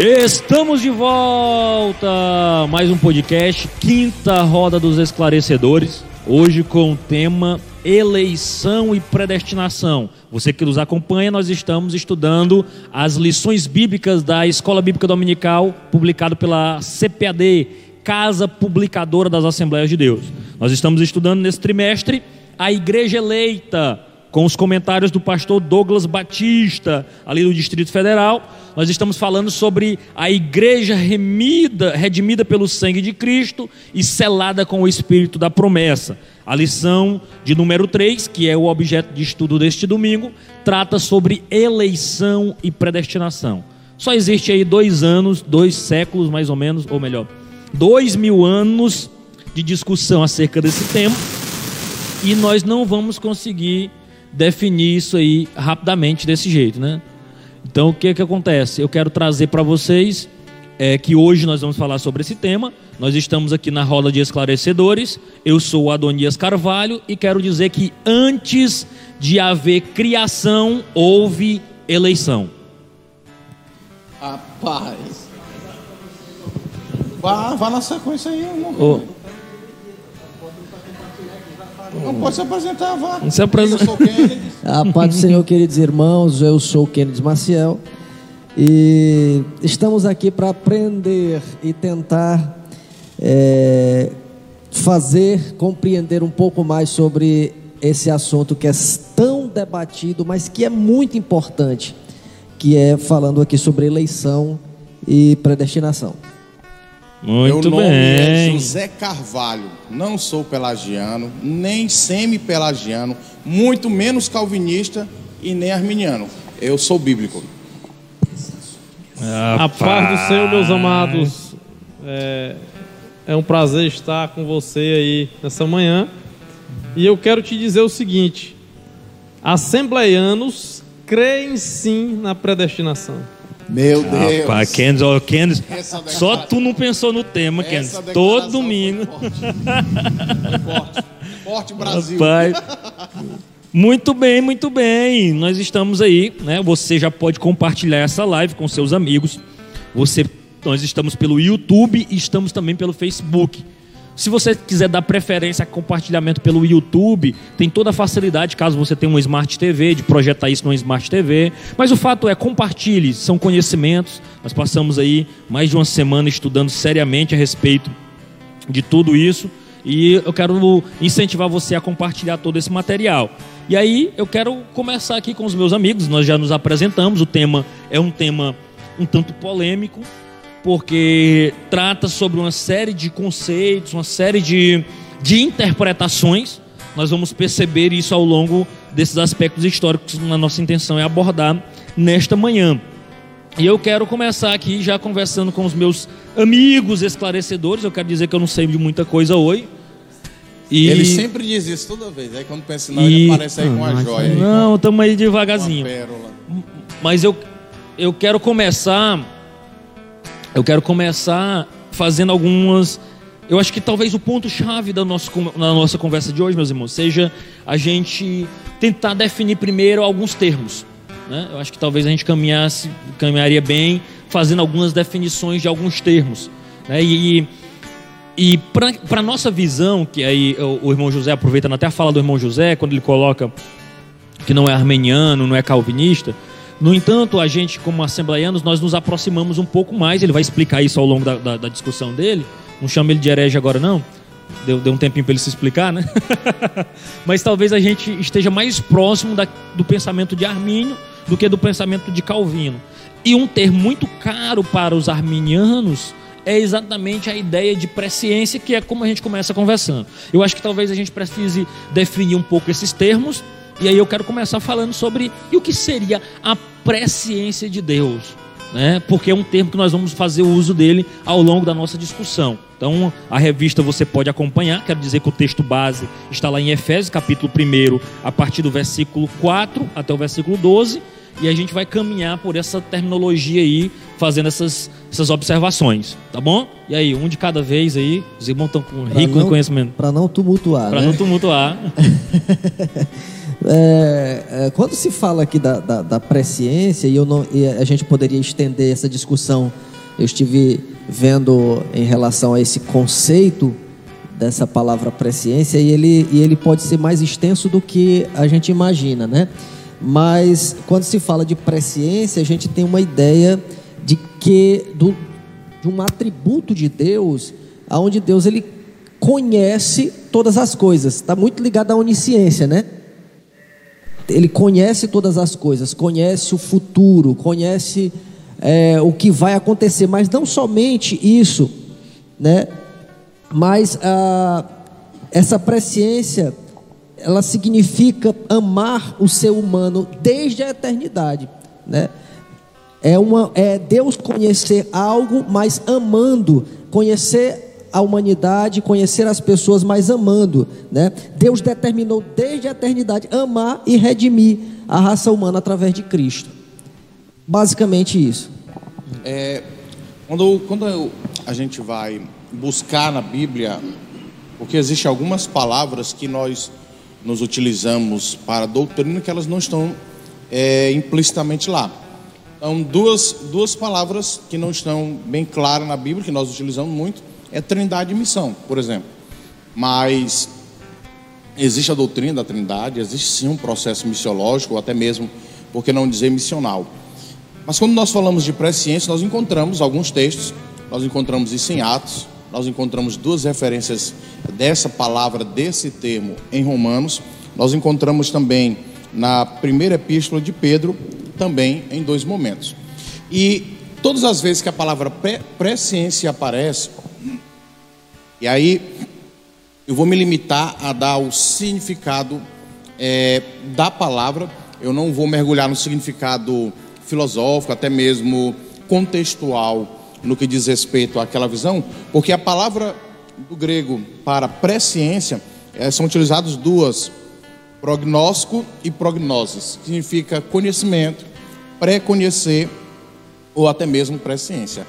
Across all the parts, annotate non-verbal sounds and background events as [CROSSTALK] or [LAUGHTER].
Estamos de volta! Mais um podcast, quinta roda dos esclarecedores. Hoje com o tema eleição e predestinação. Você que nos acompanha, nós estamos estudando as lições bíblicas da Escola Bíblica Dominical, publicado pela CPAD, Casa Publicadora das Assembleias de Deus. Nós estamos estudando nesse trimestre a Igreja Eleita, com os comentários do pastor Douglas Batista, ali do Distrito Federal. Nós estamos falando sobre a igreja remida, redimida pelo sangue de Cristo e selada com o espírito da promessa. A lição de número 3, que é o objeto de estudo deste domingo, trata sobre eleição e predestinação. Só existe aí dois anos, dois séculos mais ou menos, ou melhor, dois mil anos de discussão acerca desse tema, e nós não vamos conseguir definir isso aí rapidamente desse jeito, né? Então o que que acontece? Eu quero trazer para vocês é, que hoje nós vamos falar sobre esse tema. Nós estamos aqui na roda de esclarecedores. Eu sou o Adonias Carvalho e quero dizer que antes de haver criação houve eleição. Rapaz. Vá, vá na sequência aí. Ô, Não pode se apresentar, vá. Não se apresenta. Eu sou Kennedy. A [LAUGHS] paz do Senhor, queridos irmãos, eu sou o Kennedy Maciel e estamos aqui para aprender e tentar é, fazer compreender um pouco mais sobre esse assunto que é tão debatido, mas que é muito importante, que é falando aqui sobre eleição e predestinação. Muito Meu nome é bem. José Carvalho. Não sou pelagiano, nem semi-pelagiano, muito menos calvinista e nem arminiano. Eu sou bíblico. A paz do Senhor, meus amados. É, é um prazer estar com você aí nessa manhã. E eu quero te dizer o seguinte: assembleianos creem sim na predestinação. Meu Deus. Rapaz, Kennedy, ó, Kennedy, Essa só tu não pensou no tema, declaração Todo foi domingo. Forte. Foi forte. Forte Brasil. Rapaz. Muito bem, muito bem. Nós estamos aí, né? Você já pode compartilhar essa live com seus amigos. Você, nós estamos pelo YouTube e estamos também pelo Facebook. Se você quiser dar preferência a compartilhamento pelo YouTube, tem toda a facilidade, caso você tenha uma Smart TV, de projetar isso numa Smart TV. Mas o fato é, compartilhe, são conhecimentos. Nós passamos aí mais de uma semana estudando seriamente a respeito de tudo isso e eu quero incentivar você a compartilhar todo esse material. E aí eu quero começar aqui com os meus amigos, nós já nos apresentamos, o tema é um tema um tanto polêmico, porque trata sobre uma série de conceitos, uma série de, de interpretações. Nós vamos perceber isso ao longo desses aspectos históricos, na nossa intenção é abordar nesta manhã. E eu quero começar aqui já conversando com os meus amigos esclarecedores. Eu quero dizer que eu não sei de muita coisa hoje. E... Ele sempre diz isso toda vez. Aí quando pensa, não, E- ele aparece aí com uma joia. aí, Não, estamos aí devagarzinho. pérola. Mas eu, eu quero começar. Eu quero começar fazendo algumas. Eu acho que talvez o ponto-chave da nossa, na nossa conversa de hoje, meus irmãos, seja a gente tentar definir primeiro alguns termos. Né? Eu acho que talvez a gente caminhasse, caminharia bem fazendo algumas definições de alguns termos. Né? E, e para a nossa visão, que aí o, o irmão José, aproveitando até a fala do irmão José, quando ele coloca que não é armeniano, não é calvinista. No entanto, a gente, como assembleianos, nós nos aproximamos um pouco mais. Ele vai explicar isso ao longo da, da- da discussão dele. Não chama ele de herege agora, não. Deu, deu um tempinho para ele se explicar, né? [LAUGHS] Mas talvez a gente esteja mais próximo da- do pensamento de Armínio do que do pensamento de Calvino. E um termo muito caro para os arminianos é exatamente a ideia de presciência, que é como a gente começa conversando. Eu acho que talvez a gente precise definir um pouco esses termos, e aí eu quero começar falando sobre o que seria a presciência de Deus, né? Porque é um termo que nós vamos fazer o uso dele ao longo da nossa discussão. Então, a revista você pode acompanhar, quero dizer que o texto base está lá em Efésios, capítulo 1, a partir do versículo 4 até o versículo 12, e a gente vai caminhar por essa terminologia aí, fazendo essas, essas observações, tá bom? E aí, um de cada vez aí, os irmãos estão com Pra rico não- em conhecimento. Para não tumultuar, Para né? não tumultuar. [LAUGHS] É, é, quando se fala aqui da, da, da presciência, e, eu não, e a gente poderia estender essa discussão Eu estive vendo em relação a esse conceito dessa palavra presciência e ele, e ele pode ser mais extenso do que a gente imagina, né? Mas quando se fala de presciência, a gente tem uma ideia de que do, de um atributo de Deus, aonde Deus ele conhece todas as coisas. Está muito ligado à onisciência, né? Ele conhece todas as coisas, conhece o futuro, conhece é, o que vai acontecer, mas não somente isso, né? Mas ah, essa presciência, ela significa amar o ser humano desde a eternidade, né? É, uma, é Deus conhecer algo, mas amando, conhecer a humanidade, conhecer as pessoas, mas amando, né? Deus determinou desde a eternidade amar e redimir a raça humana através de Cristo. Basicamente isso. É, quando, quando a gente vai buscar na Bíblia, porque existem algumas palavras que nós nos utilizamos para doutrina que elas não estão é, implicitamente lá. Então, duas, duas palavras que não estão bem claras na Bíblia, que nós utilizamos muito, é trindade e missão, por exemplo. Mas existe a doutrina da trindade, existe sim um processo missiológico, ou até mesmo, por que não dizer missional. Mas quando nós falamos de presciência, nós encontramos alguns textos, nós encontramos isso em Atos, nós encontramos duas referências dessa palavra, desse termo em Romanos. Nós encontramos também na primeira epístola de Pedro, também em dois momentos. E todas as vezes que a palavra presciência aparece, e aí eu vou me limitar a dar o significado é, da palavra, eu não vou mergulhar no significado filosófico, até mesmo contextual no que diz respeito àquela visão, porque a palavra do grego para presciência é, são utilizadas duas, prognóstico e prognosis, que significa conhecimento, pré-conhecer ou até mesmo presciência.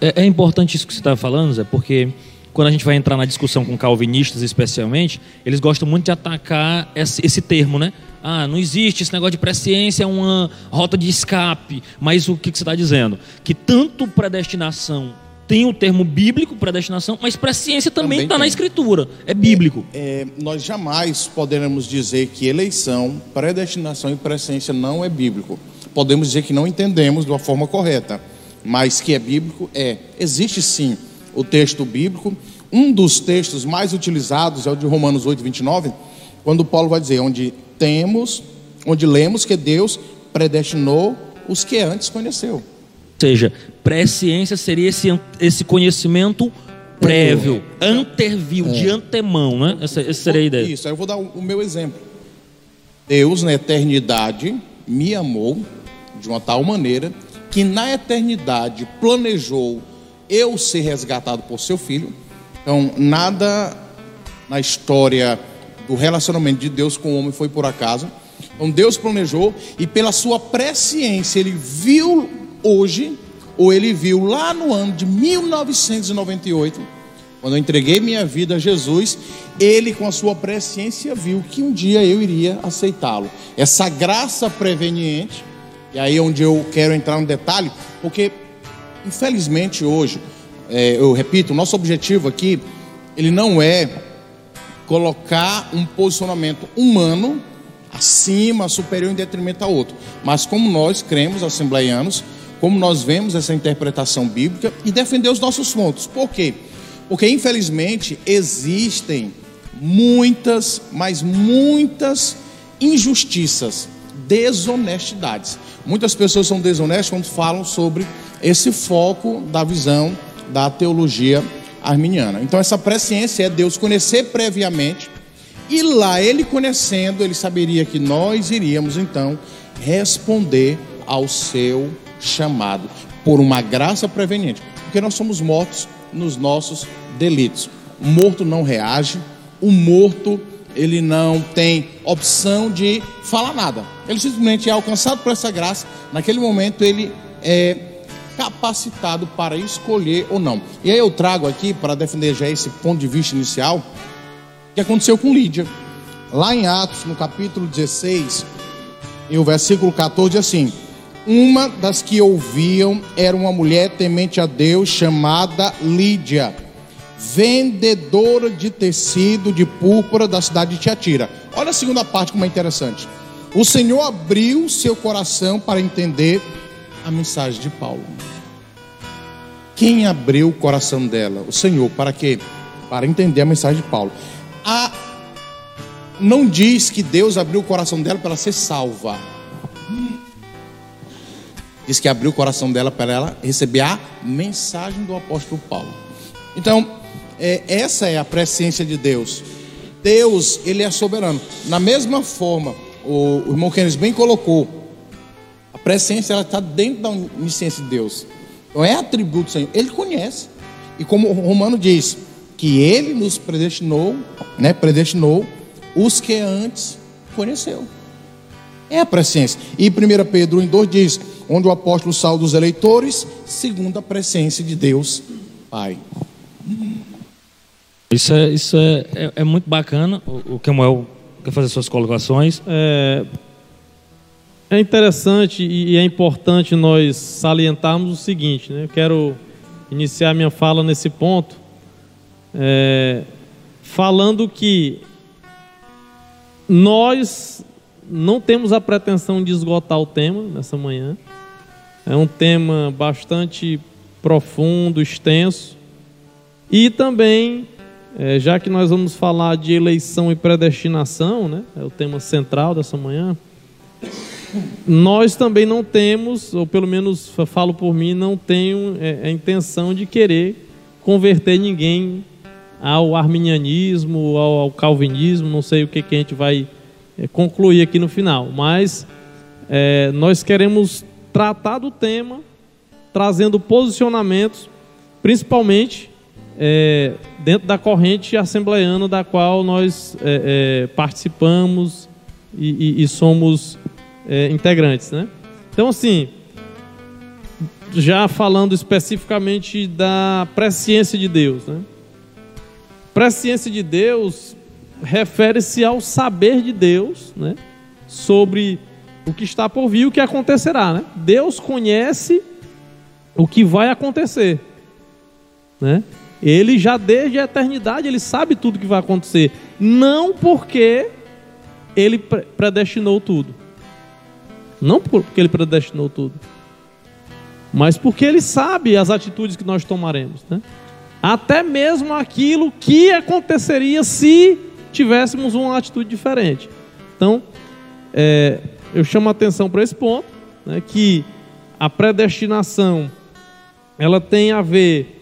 É, é importante isso que você está falando, Zé, porque quando a gente vai entrar na discussão com calvinistas especialmente, eles gostam muito de atacar esse, esse termo, né? Ah, não existe esse negócio de presciência, é uma rota de escape. Mas o que, que você está dizendo? Que tanto predestinação tem o termo bíblico, predestinação, mas presciência também está na escritura, é bíblico. É, é, nós jamais poderemos dizer que eleição, predestinação e presciência não é bíblico. Podemos dizer que não entendemos de uma forma correta, mas que é bíblico é. Existe sim o texto bíblico. Um dos textos mais utilizados é o de Romanos 8, 29, quando Paulo vai dizer: onde temos, onde lemos que Deus predestinou os que antes conheceu. Ou seja, presciência seria esse, esse conhecimento prévio, é. antervio, é. de antemão, né? Essa, essa seria a ideia. Isso, eu vou dar o meu exemplo. Deus, na eternidade, me amou de uma tal maneira que na eternidade planejou eu ser resgatado por seu filho. Então, nada na história do relacionamento de Deus com o homem foi por acaso. Então, Deus planejou e pela sua presciência, ele viu hoje, ou ele viu lá no ano de 1998, quando eu entreguei minha vida a Jesus, ele com a sua presciência viu que um dia eu iria aceitá-lo. Essa graça preveniente, e aí é onde eu quero entrar no detalhe, porque Infelizmente hoje, é, eu repito, o nosso objetivo aqui, ele não é colocar um posicionamento humano acima, superior em detrimento a outro. Mas como nós cremos, assembleianos, como nós vemos essa interpretação bíblica e defender os nossos pontos. Por quê? Porque infelizmente existem muitas, mas muitas injustiças, desonestidades. Muitas pessoas são desonestas quando falam sobre esse foco da visão da teologia arminiana. Então, essa presciência é Deus conhecer previamente, e lá ele conhecendo, ele saberia que nós iríamos então responder ao seu chamado por uma graça preveniente, porque nós somos mortos nos nossos delitos. O morto não reage, o morto ele não tem opção de falar nada. Ele simplesmente é alcançado por essa graça. Naquele momento ele é capacitado para escolher ou não. E aí eu trago aqui, para defender já esse ponto de vista inicial, que aconteceu com Lídia. Lá em Atos, no capítulo 16, e o versículo 14, assim: Uma das que ouviam era uma mulher temente a Deus chamada Lídia, vendedora de tecido de púrpura da cidade de Tiatira. Olha a segunda parte como é interessante. O Senhor abriu seu coração para entender a mensagem de Paulo. Quem abriu o coração dela? O Senhor. Para quê? Para entender a mensagem de Paulo. A... Não diz que Deus abriu o coração dela para ser salva. Diz que abriu o coração dela para ela receber a mensagem do apóstolo Paulo. Então, é, essa é a presciência de Deus. Deus, ele é soberano. Na mesma forma, o, o irmão Kenneth bem colocou, a presciência ela está dentro da onisciência de Deus. Então é atributo do Senhor. Ele conhece. E como o Romano diz, que ele nos predestinou, né, predestinou os que antes conheceu. É a presciência. E 1 Pedro em 2 diz: onde o apóstolo salva os eleitores, segundo a presciência de Deus Pai. Isso é, isso é, é, é muito bacana. O, o Samuel quer fazer suas colocações. É, é interessante e é importante nós salientarmos o seguinte, né? Eu quero iniciar minha fala nesse ponto, é, falando que nós não temos a pretensão de esgotar o tema nessa manhã. É um tema bastante profundo, extenso. E também, é, já que nós vamos falar de eleição e predestinação, né, é o tema central dessa manhã, nós também não temos, ou pelo menos falo por mim, não tenho é, a intenção de querer converter ninguém ao arminianismo, ao, ao calvinismo, não sei o que, que a gente vai é, concluir aqui no final, mas é, nós queremos tratar do tema, trazendo posicionamentos, principalmente é, dentro da corrente assembleiana da qual nós é, é, participamos e, e, e somos é, integrantes, né? Então, assim, já falando especificamente da presciência de Deus, né? Presciência de Deus refere-se ao saber de Deus, né? Sobre o que está por vir, o que acontecerá, né? Deus conhece o que vai acontecer, né? Ele já desde a eternidade ele sabe tudo que vai acontecer, não porque ele predestinou tudo, não porque ele predestinou tudo, mas porque ele sabe as atitudes que nós tomaremos, né? Até mesmo aquilo que aconteceria se tivéssemos uma atitude diferente. Então, é, eu chamo a atenção para esse ponto, né, que a predestinação ela tem a ver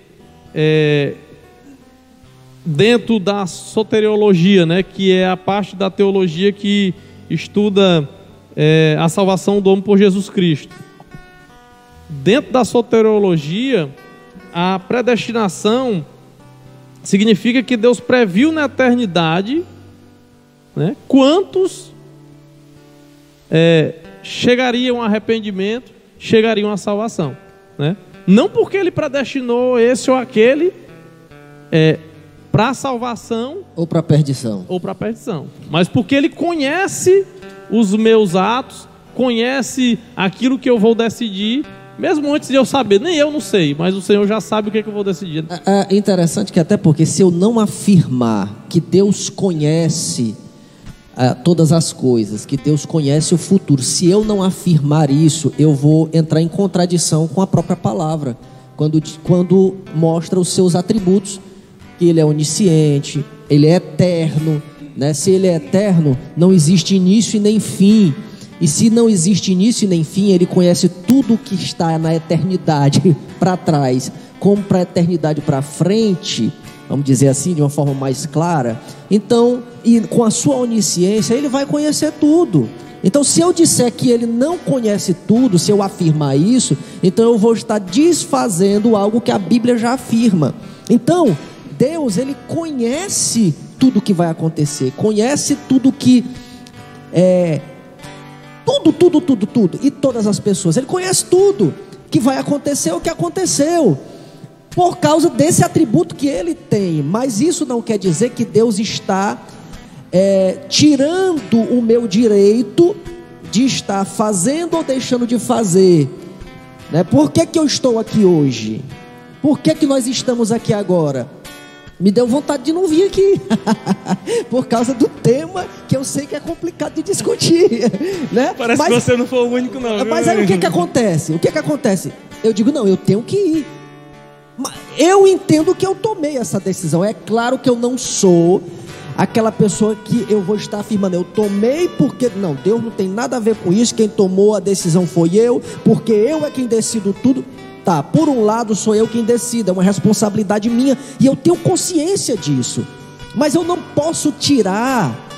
é, dentro da soteriologia, né, que é a parte da teologia que estuda é, a salvação do homem por Jesus Cristo. Dentro da soteriologia, a predestinação significa que Deus previu na eternidade né, quantos é, chegariam ao arrependimento, chegariam à salvação. Né? Não porque ele predestinou esse ou aquele é, para salvação ou para perdição, ou para perdição, mas porque ele conhece os meus atos, conhece aquilo que eu vou decidir, mesmo antes de eu saber. Nem eu não sei, mas o Senhor já sabe o que, é que eu vou decidir. É, é interessante que até porque se eu não afirmar que Deus conhece todas as coisas, que Deus conhece o futuro, se eu não afirmar isso, eu vou entrar em contradição com a própria palavra, quando, quando mostra os seus atributos, que Ele é onisciente, Ele é eterno, né? Se ele é eterno, não existe início e nem fim. E se não existe início e nem fim, ele conhece tudo que está na eternidade [LAUGHS] para trás, como para a eternidade para frente, vamos dizer assim, de uma forma mais clara. Então, e com a sua onisciência, ele vai conhecer tudo. Então, se eu disser que ele não conhece tudo, se eu afirmar isso, então eu vou estar desfazendo algo que a Bíblia já afirma. Então, Deus, ele conhece tudo que vai acontecer, conhece tudo que é tudo, tudo, tudo, tudo e todas as pessoas. Ele conhece tudo que vai acontecer, o que aconteceu. Por causa desse atributo que ele tem, mas isso não quer dizer que Deus está é, tirando o meu direito de estar fazendo ou deixando de fazer. Né? Por que, que eu estou aqui hoje? Por que, que nós estamos aqui agora? Me deu vontade de não vir aqui, [LAUGHS] por causa do tema que eu sei que é complicado de discutir, [LAUGHS] né? Parece mas, que você não foi o único, não. Mas aí o que que acontece? O que que acontece? Eu digo, não, eu tenho que ir. Eu entendo que eu tomei essa decisão. É claro que eu não sou aquela pessoa que eu vou estar afirmando, eu tomei porque. Não, Deus não tem nada a ver com isso. Quem tomou a decisão foi eu, porque eu é quem decido tudo. Tá, por um lado sou eu quem decida, é uma responsabilidade minha e eu tenho consciência disso. Mas eu não posso tirar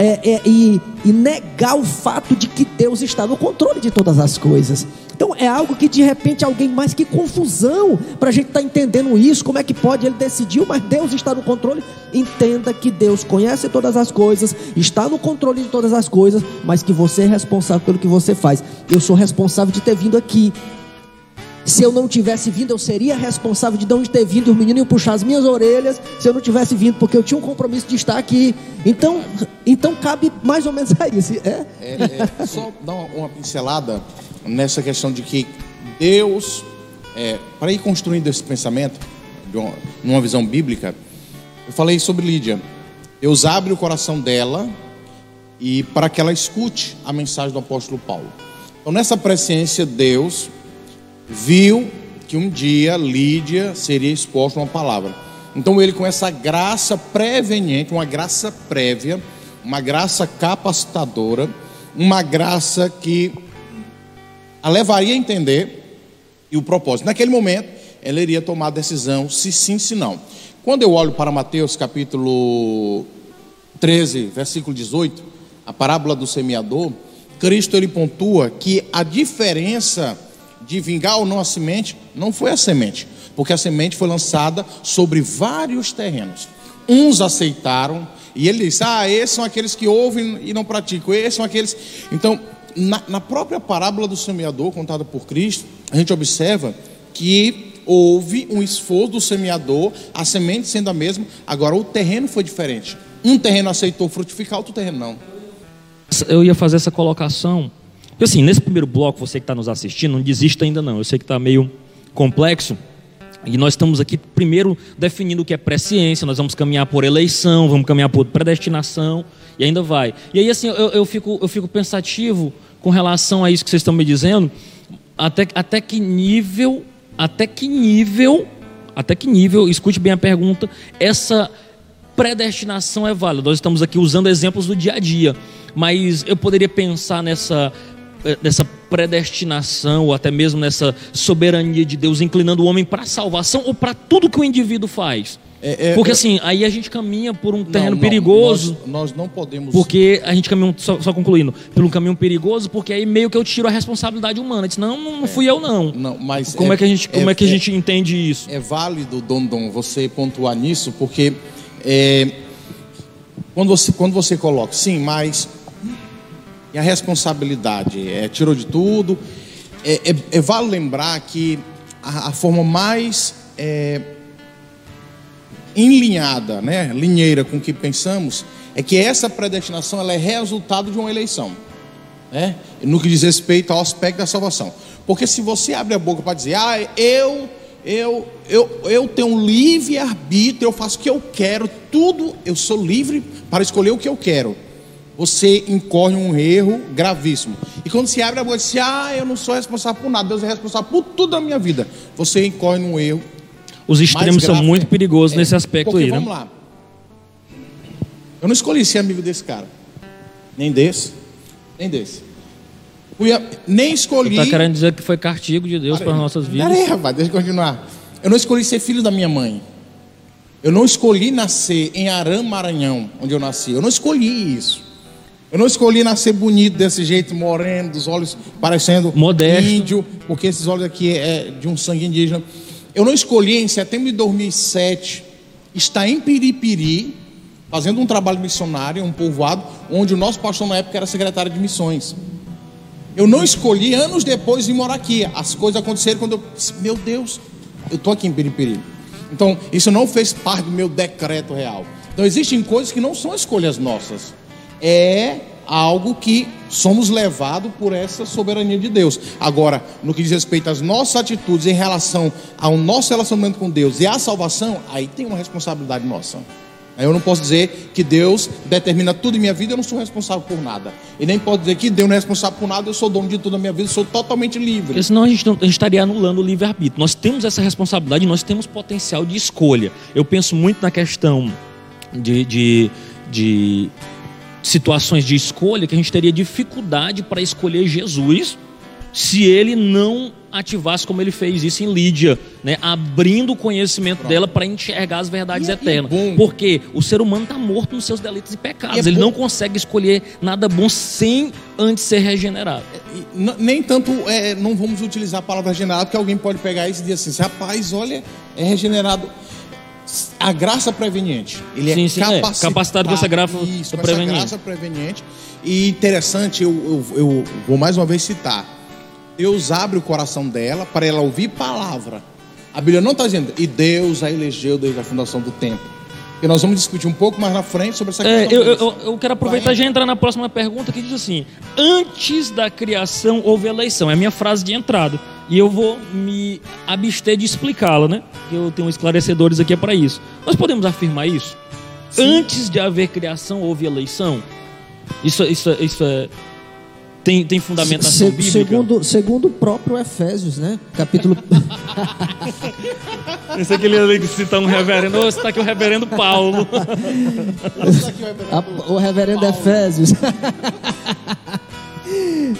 é, é, e, e negar o fato de que Deus está no controle de todas as coisas. Então é algo que de repente alguém mais que confusão para a gente estar tá entendendo isso. Como é que pode? Ele decidiu, mas Deus está no controle. Entenda que Deus conhece todas as coisas, está no controle de todas as coisas, mas que você é responsável pelo que você faz. Eu sou responsável de ter vindo aqui. Se eu não tivesse vindo, eu seria responsável de não ter vindo. Os meninos iam puxar as minhas orelhas se eu não tivesse vindo, porque eu tinha um compromisso de estar aqui. Então, então cabe mais ou menos [LAUGHS] a isso. É, é, é só dar uma pincelada nessa questão de que Deus, é, para ir construindo esse pensamento, uma, numa visão bíblica, eu falei sobre Lídia. Deus abre o coração dela e para que ela escute a mensagem do apóstolo Paulo. Então, nessa presciência, Deus viu que um dia Lídia seria exposta a uma palavra. Então ele com essa graça preveniente, uma graça prévia, uma graça capacitadora, uma graça que a levaria a entender e o propósito. Naquele momento, ela iria tomar a decisão se sim, se não. Quando eu olho para Mateus capítulo 13, versículo 18, a parábola do semeador, Cristo ele pontua que a diferença de vingar ou não a semente, não foi a semente, porque a semente foi lançada sobre vários terrenos. Uns aceitaram, e ele disse: Ah, esses são aqueles que ouvem e não praticam, esses são aqueles. Então, na, na própria parábola do semeador, contada por Cristo, a gente observa que houve um esforço do semeador, a semente sendo a mesma, agora o terreno foi diferente. Um terreno aceitou frutificar, outro terreno não. Eu ia fazer essa colocação então, assim, nesse primeiro bloco, você que está nos assistindo, não desista ainda não. Eu sei que está meio complexo. E nós estamos aqui primeiro definindo o que é presciência, nós vamos caminhar por eleição, vamos caminhar por predestinação, e ainda vai. E aí, assim, eu, eu, fico, eu fico pensativo com relação a isso que vocês estão me dizendo, até, até que nível, até que nível, até que nível, escute bem a pergunta, essa predestinação é válida. Nós estamos aqui usando exemplos do dia a dia, mas eu poderia pensar nessa nessa predestinação, ou até mesmo nessa soberania de Deus, inclinando o homem para a salvação ou para tudo que o indivíduo faz. É, é, porque assim, aí a gente caminha por um terreno não, perigoso. Nós, nós, não podemos. Porque a gente caminha, só, só, concluindo, por um caminho perigoso, porque aí meio que eu tiro a responsabilidade humana. Diz, não, não fui eu não. Não, mas como é, é que a gente, como é, é que a gente entende isso? É válido, Dondon, você pontuar nisso, porque é, quando você quando você coloca, sim, mas e a responsabilidade é, tirou de tudo. É, é, é vale lembrar que a, a forma mais é, enlinhada, né, linheira com que pensamos, é que essa predestinação ela é resultado de uma eleição, né, no que diz respeito ao aspecto da salvação. Porque se você abre a boca para dizer, ah, eu, eu, eu, eu tenho livre arbítrio, eu faço o que eu quero, tudo, eu sou livre para escolher o que eu quero você incorre um erro gravíssimo. E quando se abre a boca e diz, ah, eu não sou responsável por nada, Deus é responsável por tudo da minha vida, você incorre num erro. Os extremos são muito perigosos é, nesse aspecto porque, aí, né? Vamos lá. Eu não escolhi ser amigo desse cara. Nem desse, nem desse. nem escolhi. Você está querendo dizer que foi cartigo de Deus para as nossas vidas? Peraí, rapaz, deixa eu continuar. Eu não escolhi ser filho da minha mãe. Eu não escolhi nascer em Aram, Maranhão, onde eu nasci. Eu não escolhi isso. Eu não escolhi nascer bonito desse jeito, moreno, dos olhos parecendo Modesto. índio, porque esses olhos aqui é de um sangue indígena. Eu não escolhi em setembro de 2007 estar em Piripiri, fazendo um trabalho missionário, um povoado, onde o nosso pastor na época era secretário de missões. Eu não escolhi anos depois de morar aqui. As coisas aconteceram quando eu, meu Deus, eu estou aqui em Piripiri. Então, isso não fez parte do meu decreto real. Então, existem coisas que não são escolhas nossas é algo que somos levados por essa soberania de Deus. Agora, no que diz respeito às nossas atitudes em relação ao nosso relacionamento com Deus e à salvação, aí tem uma responsabilidade nossa. Eu não posso dizer que Deus determina tudo em minha vida, eu não sou responsável por nada. E nem posso dizer que Deus não é responsável por nada, eu sou dono de tudo na minha vida, eu sou totalmente livre. Porque senão a gente, não, a gente estaria anulando o livre-arbítrio. Nós temos essa responsabilidade, nós temos potencial de escolha. Eu penso muito na questão de, de, de situações de escolha que a gente teria dificuldade para escolher Jesus se ele não ativasse como ele fez isso em Lídia, né? abrindo o conhecimento Pronto. dela para enxergar as verdades e, é eternas. E é Porque o ser humano está morto nos seus delitos e pecados. E é ele bom. não consegue escolher nada bom sem antes ser regenerado. Nem tanto, é, não vamos utilizar a palavra regenerado, porque alguém pode pegar isso e dizer assim: rapaz, olha, é regenerado. A graça preveniente. Ele sim, é sim, capacitado, é. capacitado com essa graça isso, preveniente. Essa graça preveniente. E interessante, eu, eu, eu vou mais uma vez citar Deus abre o coração dela para ela ouvir palavra. A Bíblia não está dizendo, e Deus a elegeu desde a fundação do tempo. E nós vamos discutir um pouco mais na frente sobre essa é, questão. É, eu, eu, eu, quero aproveitar e já entrar na próxima pergunta que diz assim: Antes da criação houve eleição. É a minha frase de entrada. E eu vou me abster de explicá-la, né? Eu tenho esclarecedores aqui para isso. Nós podemos afirmar isso? Sim. Antes de haver criação houve eleição? Isso, isso, isso é tem, tem fundamentação Se, bíblica? Segundo, segundo o próprio Efésios, né? Capítulo. [LAUGHS] Pensei que ele ia citar um reverendo. Oh, está aqui o reverendo Paulo. [LAUGHS] o reverendo Efésios. [LAUGHS]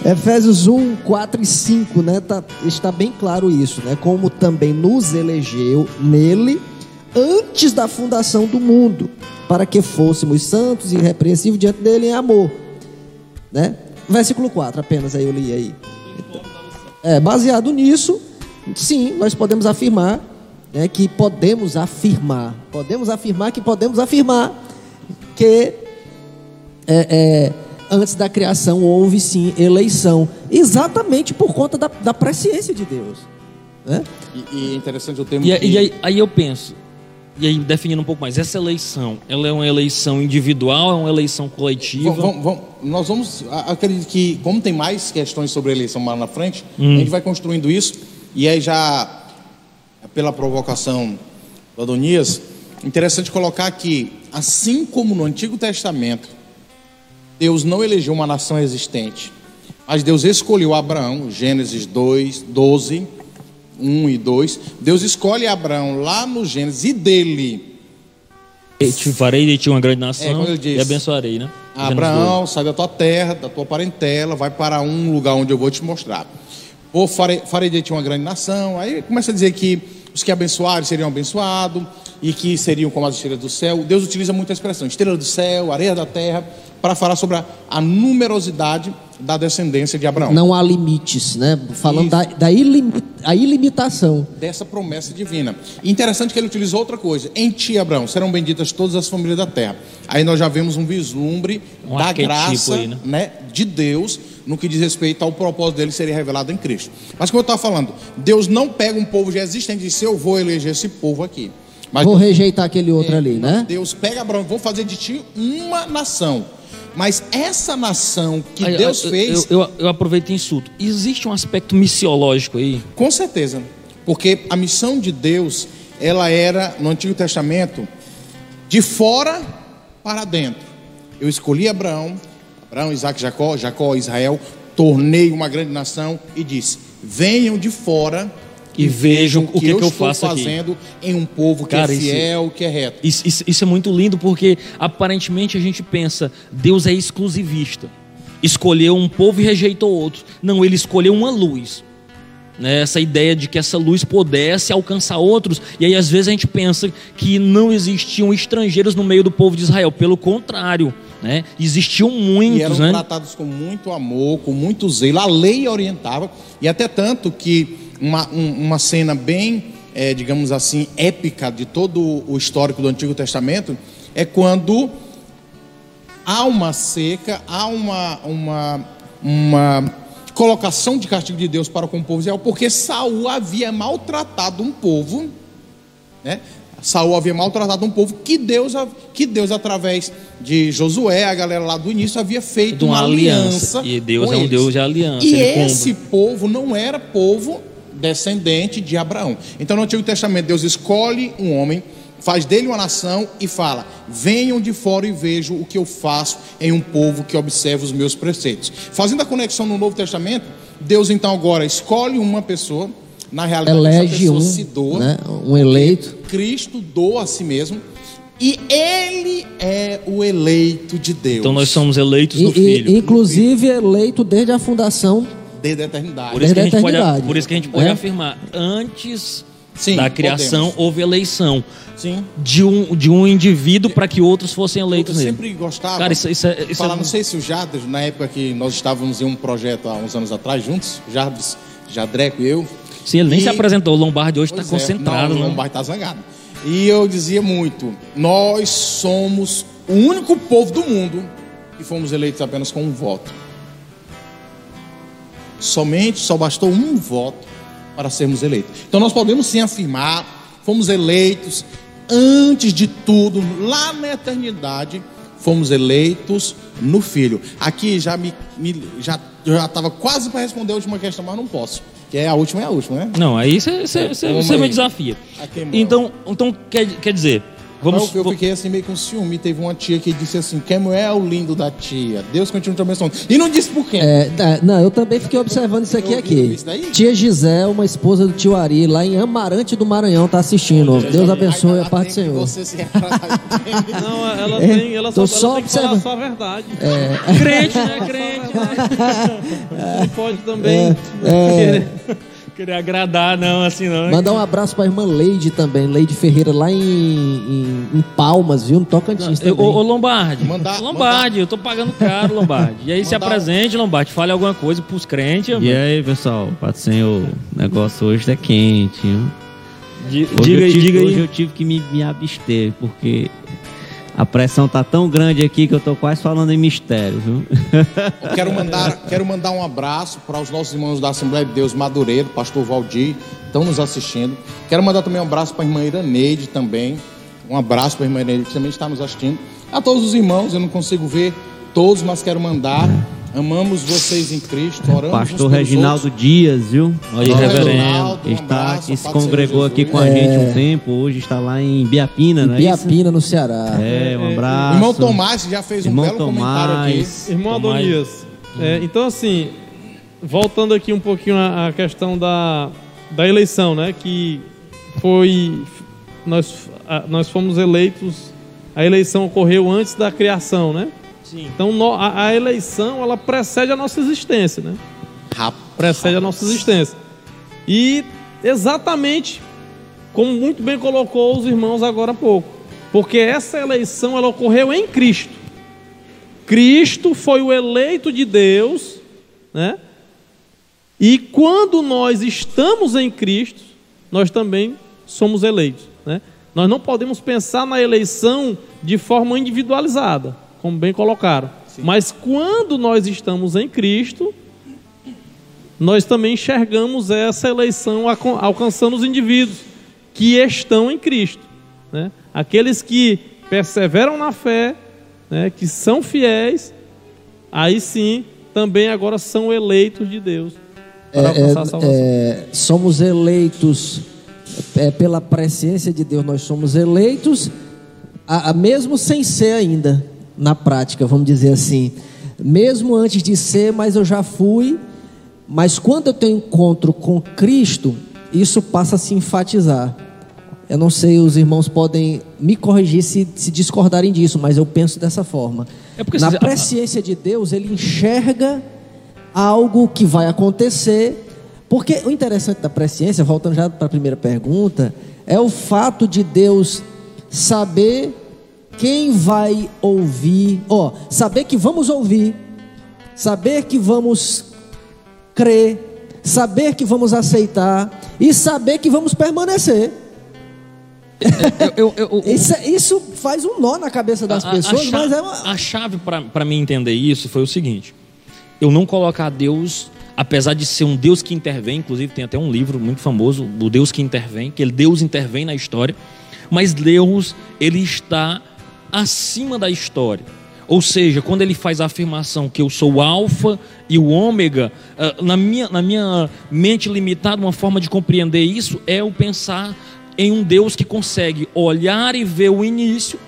Efésios 1, 4 e 5, né? Tá, está bem claro isso, né? Como também nos elegeu nele antes da fundação do mundo, para que fôssemos santos e irrepreensíveis diante dele em amor, né? Versículo 4 apenas aí eu li aí. É, baseado nisso, sim, nós podemos afirmar né, que podemos afirmar, podemos afirmar que podemos afirmar que é, é, antes da criação houve sim eleição, exatamente por conta da, da presciência de Deus. Né? E, e é interessante o termo. E, que... e aí, aí eu penso, e aí, definindo um pouco mais, essa eleição, ela é uma eleição individual, é uma eleição coletiva? Vamos, vamos, nós vamos, acredito que, como tem mais questões sobre a eleição lá na frente, hum. a gente vai construindo isso, e aí já, pela provocação do Adonias, interessante colocar aqui, assim como no Antigo Testamento, Deus não elegeu uma nação existente, mas Deus escolheu Abraão, Gênesis 2, 12, 1 e 2, Deus escolhe Abraão lá no Gênesis e dele. E te farei de ti uma grande nação é, diz, e abençoarei, né? Abraão, sai da tua terra, da tua parentela, vai para um lugar onde eu vou te mostrar. Ou farei, farei de ti uma grande nação. Aí começa a dizer que os que abençoarem seriam abençoados e que seriam como as estrelas do céu. Deus utiliza muita expressão, estrela do céu, areia da terra, para falar sobre a, a numerosidade da descendência de Abraão. Não há limites, né? Falando da, da ilim, a ilimitação. Dessa promessa divina. interessante que ele utilizou outra coisa. Em ti, Abraão, serão benditas todas as famílias da terra. Aí nós já vemos um vislumbre um da graça aí, né? Né, de Deus no que diz respeito ao propósito dele ser revelado em Cristo. Mas como eu estava falando, Deus não pega um povo já existente e diz, eu vou eleger esse povo aqui. Mas vou rejeitar aquele outro é, ali, né? Deus pega Abraão, vou fazer de ti uma nação mas essa nação que Deus eu, fez. Eu, eu, eu aproveito e insulto. Existe um aspecto missiológico aí? Com certeza. Porque a missão de Deus, ela era, no Antigo Testamento, de fora para dentro. Eu escolhi Abraão, Abraão, Isaac, Jacó, Jacó, Israel, tornei uma grande nação e disse: venham de fora e vejam o que, que, eu, que eu faço fazendo aqui. em um povo que é Cara, é fiel, isso, que é reto. Isso, isso, isso é muito lindo porque aparentemente a gente pensa Deus é exclusivista. Escolheu um povo e rejeitou outro. Não, ele escolheu uma luz. Né? Essa ideia de que essa luz pudesse alcançar outros. E aí às vezes a gente pensa que não existiam estrangeiros no meio do povo de Israel. Pelo contrário. Né? Existiam muitos, e eram né? tratados com muito amor, com muito zelo. A lei orientava, e até tanto que uma, um, uma cena bem, é, digamos assim, épica de todo o histórico do Antigo Testamento é quando há uma seca, há uma, uma, uma colocação de castigo de Deus para com o povo de Israel, porque Saul havia maltratado um povo, né? Saul havia maltratado um povo que Deus, que Deus através de Josué, a galera lá do início, havia feito De uma uma aliança. E Deus é um. Deus de aliança, E esse povo não era povo descendente de Abraão. Então no Antigo Testamento, Deus escolhe um homem, faz dele uma nação e fala: Venham de fora e vejam o que eu faço em um povo que observa os meus preceitos. Fazendo a conexão no Novo Testamento, Deus então agora escolhe uma pessoa, na realidade, essa Elege pessoa um, se doa. né, um eleito. Cristo doa a si mesmo e ele é o eleito de Deus. Então nós somos eleitos no e, Filho. inclusive eleito desde a fundação. Desde a eternidade. Por isso, que a Desde gente a pode, por isso que a gente pode É. afirmar, antes Sim, da criação podemos. houve eleição Sim. de um, de um indivíduo para que outros fossem Eu eleitos nele. sempre gostava. Cara, isso, isso é, isso falar, é- não sei se o Jardim, na época que nós estávamos em um projeto há uns anos atrás juntos, Jardim, Jadreco e eu. Sim, ele nem E- se apresentou. O Lombardi hoje está é, concentrado. Não, o né? Lombardi está zangado. E eu dizia muito: nós somos o único povo do mundo que fomos eleitos apenas com um voto. Somente só bastou um voto para sermos eleitos. Então nós podemos sim afirmar, fomos eleitos antes de tudo, lá na eternidade, fomos eleitos no Filho. Aqui já me, me- já já estava quase para responder a última questão, mas não posso. Que é a última é a última, né? Não, aí você, você me desafia. Então, então quer, quer dizer, vamos. eu, eu fiquei assim meio com ciúme. Teve uma tia que disse assim: Quem é o lindo da tia? Deus continua te abençoando. E não disse por quê. É, tá, não, eu também fiquei observando isso aqui aqui. isso? Tia Gisele, uma esposa do tio Ari, lá em Amarante do Maranhão, tá assistindo. Deus abençoe Aí a parte do Senhor. Você se. [LAUGHS] Não, ela É, tem, ela só, só ela tem que falar só a verdade. Crente, né? Crente. Não [LAUGHS] pode também É, [LAUGHS] Querer agradar, não, assim não. Mandar um abraço pra irmã Leide também, Leide Ferreira, lá em, em, em Palmas, viu? No Tocantins Eu- também. Ô, ô, Lombardi, Mandar- Lombardi, eu tô pagando caro, Lombardi. E aí se Mandar- apresente, Lombardi, fale alguma coisa pros crentes. E aí, pessoal, Senhor, o negócio hoje tá quente. Viu? Di- Hoje, diga eu aí, tive, diga hoje aí. eu tive que me, me abster, porque a pressão tá tão grande aqui que eu tô quase falando em mistério, viu? Quero mandar, quero mandar um abraço para os nossos irmãos da Assembleia de Deus Madureira, pastor Valdir, estão nos assistindo. Quero mandar também um abraço para a irmã Iraneide também. Um abraço para a irmã Iraneide que também está nos assistindo. A todos os irmãos, eu não consigo ver todos, mas quero mandar. Amamos vocês em Cristo, oramos Pastor Reginaldo outros. Dias, viu? Aí, Pastor reverendo. Um Está abraço, aqui, se congregou aqui com a gente um tempo, hoje está lá em Biapina, é isso? Biapina, no Ceará. É, um abraço. O irmão Tomás já fez um Irmão belo comentário aqui. Tomás. Irmão Tomás. Adonias, é, então assim, voltando aqui um pouquinho à, à questão da, da eleição, né? Que foi. Nós, a- nós fomos eleitos, a eleição ocorreu antes da criação, né? Sim. Então no- a, a eleição ela precede a nossa existência, né? Rapaz. Precede a nossa existência. E exatamente como muito bem colocou os irmãos agora há pouco. Porque essa eleição ela ocorreu em Cristo. Cristo foi o eleito de Deus, né? E quando nós estamos em Cristo, nós também somos eleitos, né? Nós não podemos pensar na eleição de forma individualizada, como bem colocaram. Mas quando nós estamos em Cristo, nós também enxergamos essa eleição alcan- alcançando os indivíduos que estão em Cristo. Né? Aqueles que perseveram na fé, né? que são fiéis, aí sim também agora são eleitos de Deus para alcançar a salvação. É, somos eleitos é, pela presciência de Deus, nós somos eleitos, a, a- mesmo sem ser ainda, na prática, vamos dizer assim. Mesmo antes de ser, mas eu já fui. Mas quando eu tenho encontro com Cristo, isso passa a se enfatizar. Eu não sei, os irmãos podem me corrigir se, se discordarem disso, mas eu penso dessa forma. É porque Na se- presciência de Deus, ele enxerga algo que vai acontecer. Porque o interessante da presciência, voltando já para a primeira pergunta, é o fato de Deus saber quem vai ouvir, ó, saber que vamos ouvir, saber que vamos crer, saber que vamos aceitar e saber que vamos permanecer. Eu- eu- eu- [LAUGHS] Isso, isso faz um nó na cabeça das a- pessoas, a, cha- mas é uma. a chave para mim entender isso foi o seguinte: eu não colocar Deus, apesar de ser um Deus que intervém, inclusive tem até um livro muito famoso, o Deus que intervém, que ele Deus intervém na história, mas Deus ele está acima da história. Ou seja, quando ele faz a afirmação que eu sou o alfa e o ômega, ah, na minha, na minha mente limitada, uma forma de compreender isso é o pensar em um Deus que consegue olhar e ver o início,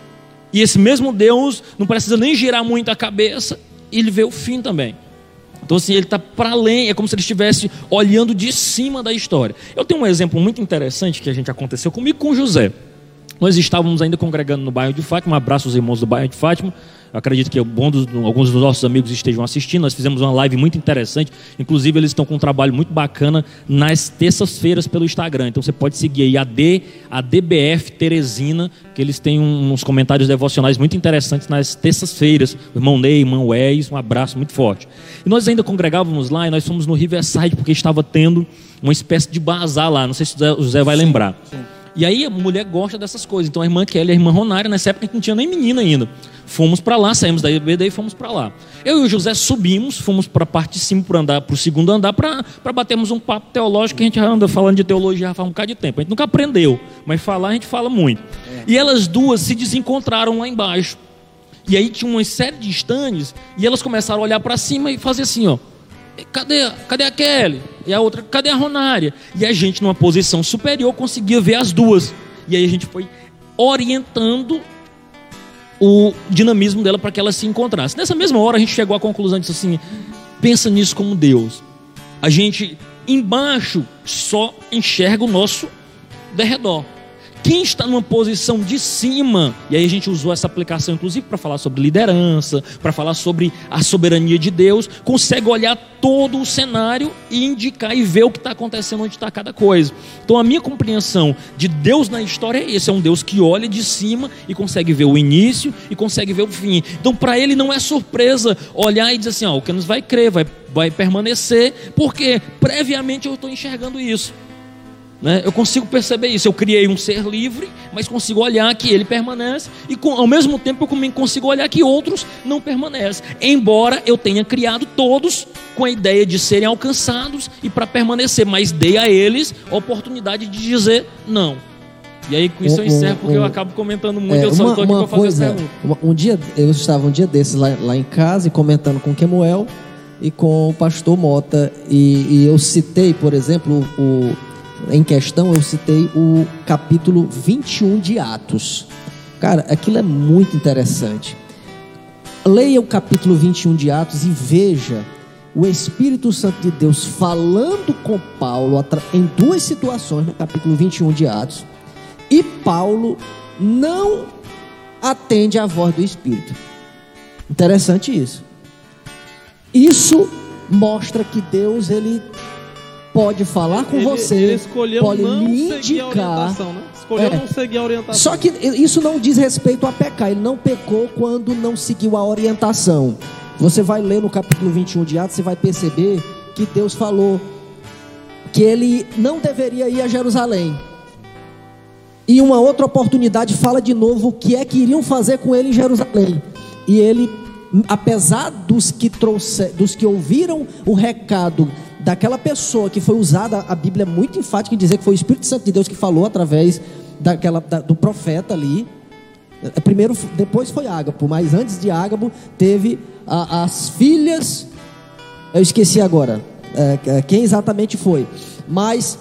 e esse mesmo Deus não precisa nem girar muito a cabeça, ele vê o fim também. Então, assim, ele está para além, é como se ele estivesse olhando de cima da história. Eu tenho um exemplo muito interessante que a gente aconteceu comigo com José. Nós estávamos ainda congregando no bairro de Fátima, um abraço aos irmãos do bairro de Fátima. Eu acredito que dos, alguns dos nossos amigos estejam assistindo. Nós fizemos uma live muito interessante. Inclusive, eles estão com um trabalho muito bacana nas terças-feiras pelo Instagram. Então você pode seguir aí a, D, a DBF Teresina, que eles têm uns comentários devocionais muito interessantes nas terças-feiras. O irmão Ney, irmão Wes, um abraço muito forte. E nós ainda congregávamos lá e nós fomos no Riverside porque estava tendo uma espécie de bazar lá. Não sei se o José vai lembrar. Sim. E aí a mulher gosta dessas coisas. Então a irmã Kelly e a irmã Ronária, nessa época a gente não tinha nem menina ainda. Fomos para lá, saímos da IBD e fomos para lá. Eu e o José subimos, fomos para a parte de cima, para andar para o segundo andar, para batermos um papo teológico que a gente já anda falando de teologia faz um bocado de tempo. A gente nunca aprendeu, mas falar a gente fala muito. É. E elas duas se desencontraram lá embaixo. E aí tinha uma série de estandes e elas começaram a olhar para cima e fazer assim, ó. Cadê, cadê a Kelly? E a outra, cadê a Ronária? E a gente, numa posição superior, conseguia ver as duas. E aí a gente foi orientando o dinamismo dela para que ela se encontrasse. Nessa mesma hora a gente chegou à conclusão disso assim: pensa nisso como Deus. A gente embaixo só enxerga o nosso derredor. Quem está numa posição de cima, e aí a gente usou essa aplicação inclusive para falar sobre liderança, para falar sobre a soberania de Deus, consegue olhar todo o cenário e indicar e ver o que está acontecendo, onde está cada coisa. Então a minha compreensão de Deus na história é esse: é um Deus que olha de cima e consegue ver o início e consegue ver o fim. Então para ele não é surpresa olhar e dizer assim: ó, o que nos vai crer, vai, vai permanecer, porque previamente eu estou enxergando isso. Né? Eu consigo perceber isso. Eu criei um ser livre, mas consigo olhar que ele permanece, e com, ao mesmo tempo eu consigo olhar que outros não permanecem. Embora eu tenha criado todos com a ideia de serem alcançados e para permanecer, mas dei a eles a oportunidade de dizer não. E aí com isso um, eu encerro, porque um, eu acabo comentando muito, é, eu só estou aqui para fazer coisa, um, um dia, eu estava um dia desses lá, lá em casa e comentando com o Kemuel e com o pastor Mota, e, e eu citei, por exemplo, o em questão, eu citei o capítulo 21 de Atos. Cara, aquilo é muito interessante. Leia o capítulo 21 de Atos e veja o Espírito Santo de Deus falando com Paulo em duas situações no capítulo 21 de Atos. E Paulo não atende à voz do Espírito. Interessante isso. Isso mostra que Deus ele pode falar com ele, você, ele escolheu pode não lhe indicar. Né? Escolheu é. não seguir a orientação. Só que isso não diz respeito a pecar. Ele não pecou quando não seguiu a orientação. Você vai ler no capítulo 21 de Atos, você vai perceber que Deus falou que ele não deveria ir a Jerusalém. E uma outra oportunidade fala de novo o que é que iriam fazer com ele em Jerusalém. E ele, apesar dos que trouxe, dos que ouviram o recado daquela pessoa que foi usada, a Bíblia é muito enfática em dizer que foi o Espírito Santo de Deus que falou através daquela, da, do profeta ali. É, primeiro, depois foi Ágabo, mas antes de Ágabo teve a, as filhas. Eu esqueci agora é, é quem exatamente foi, mas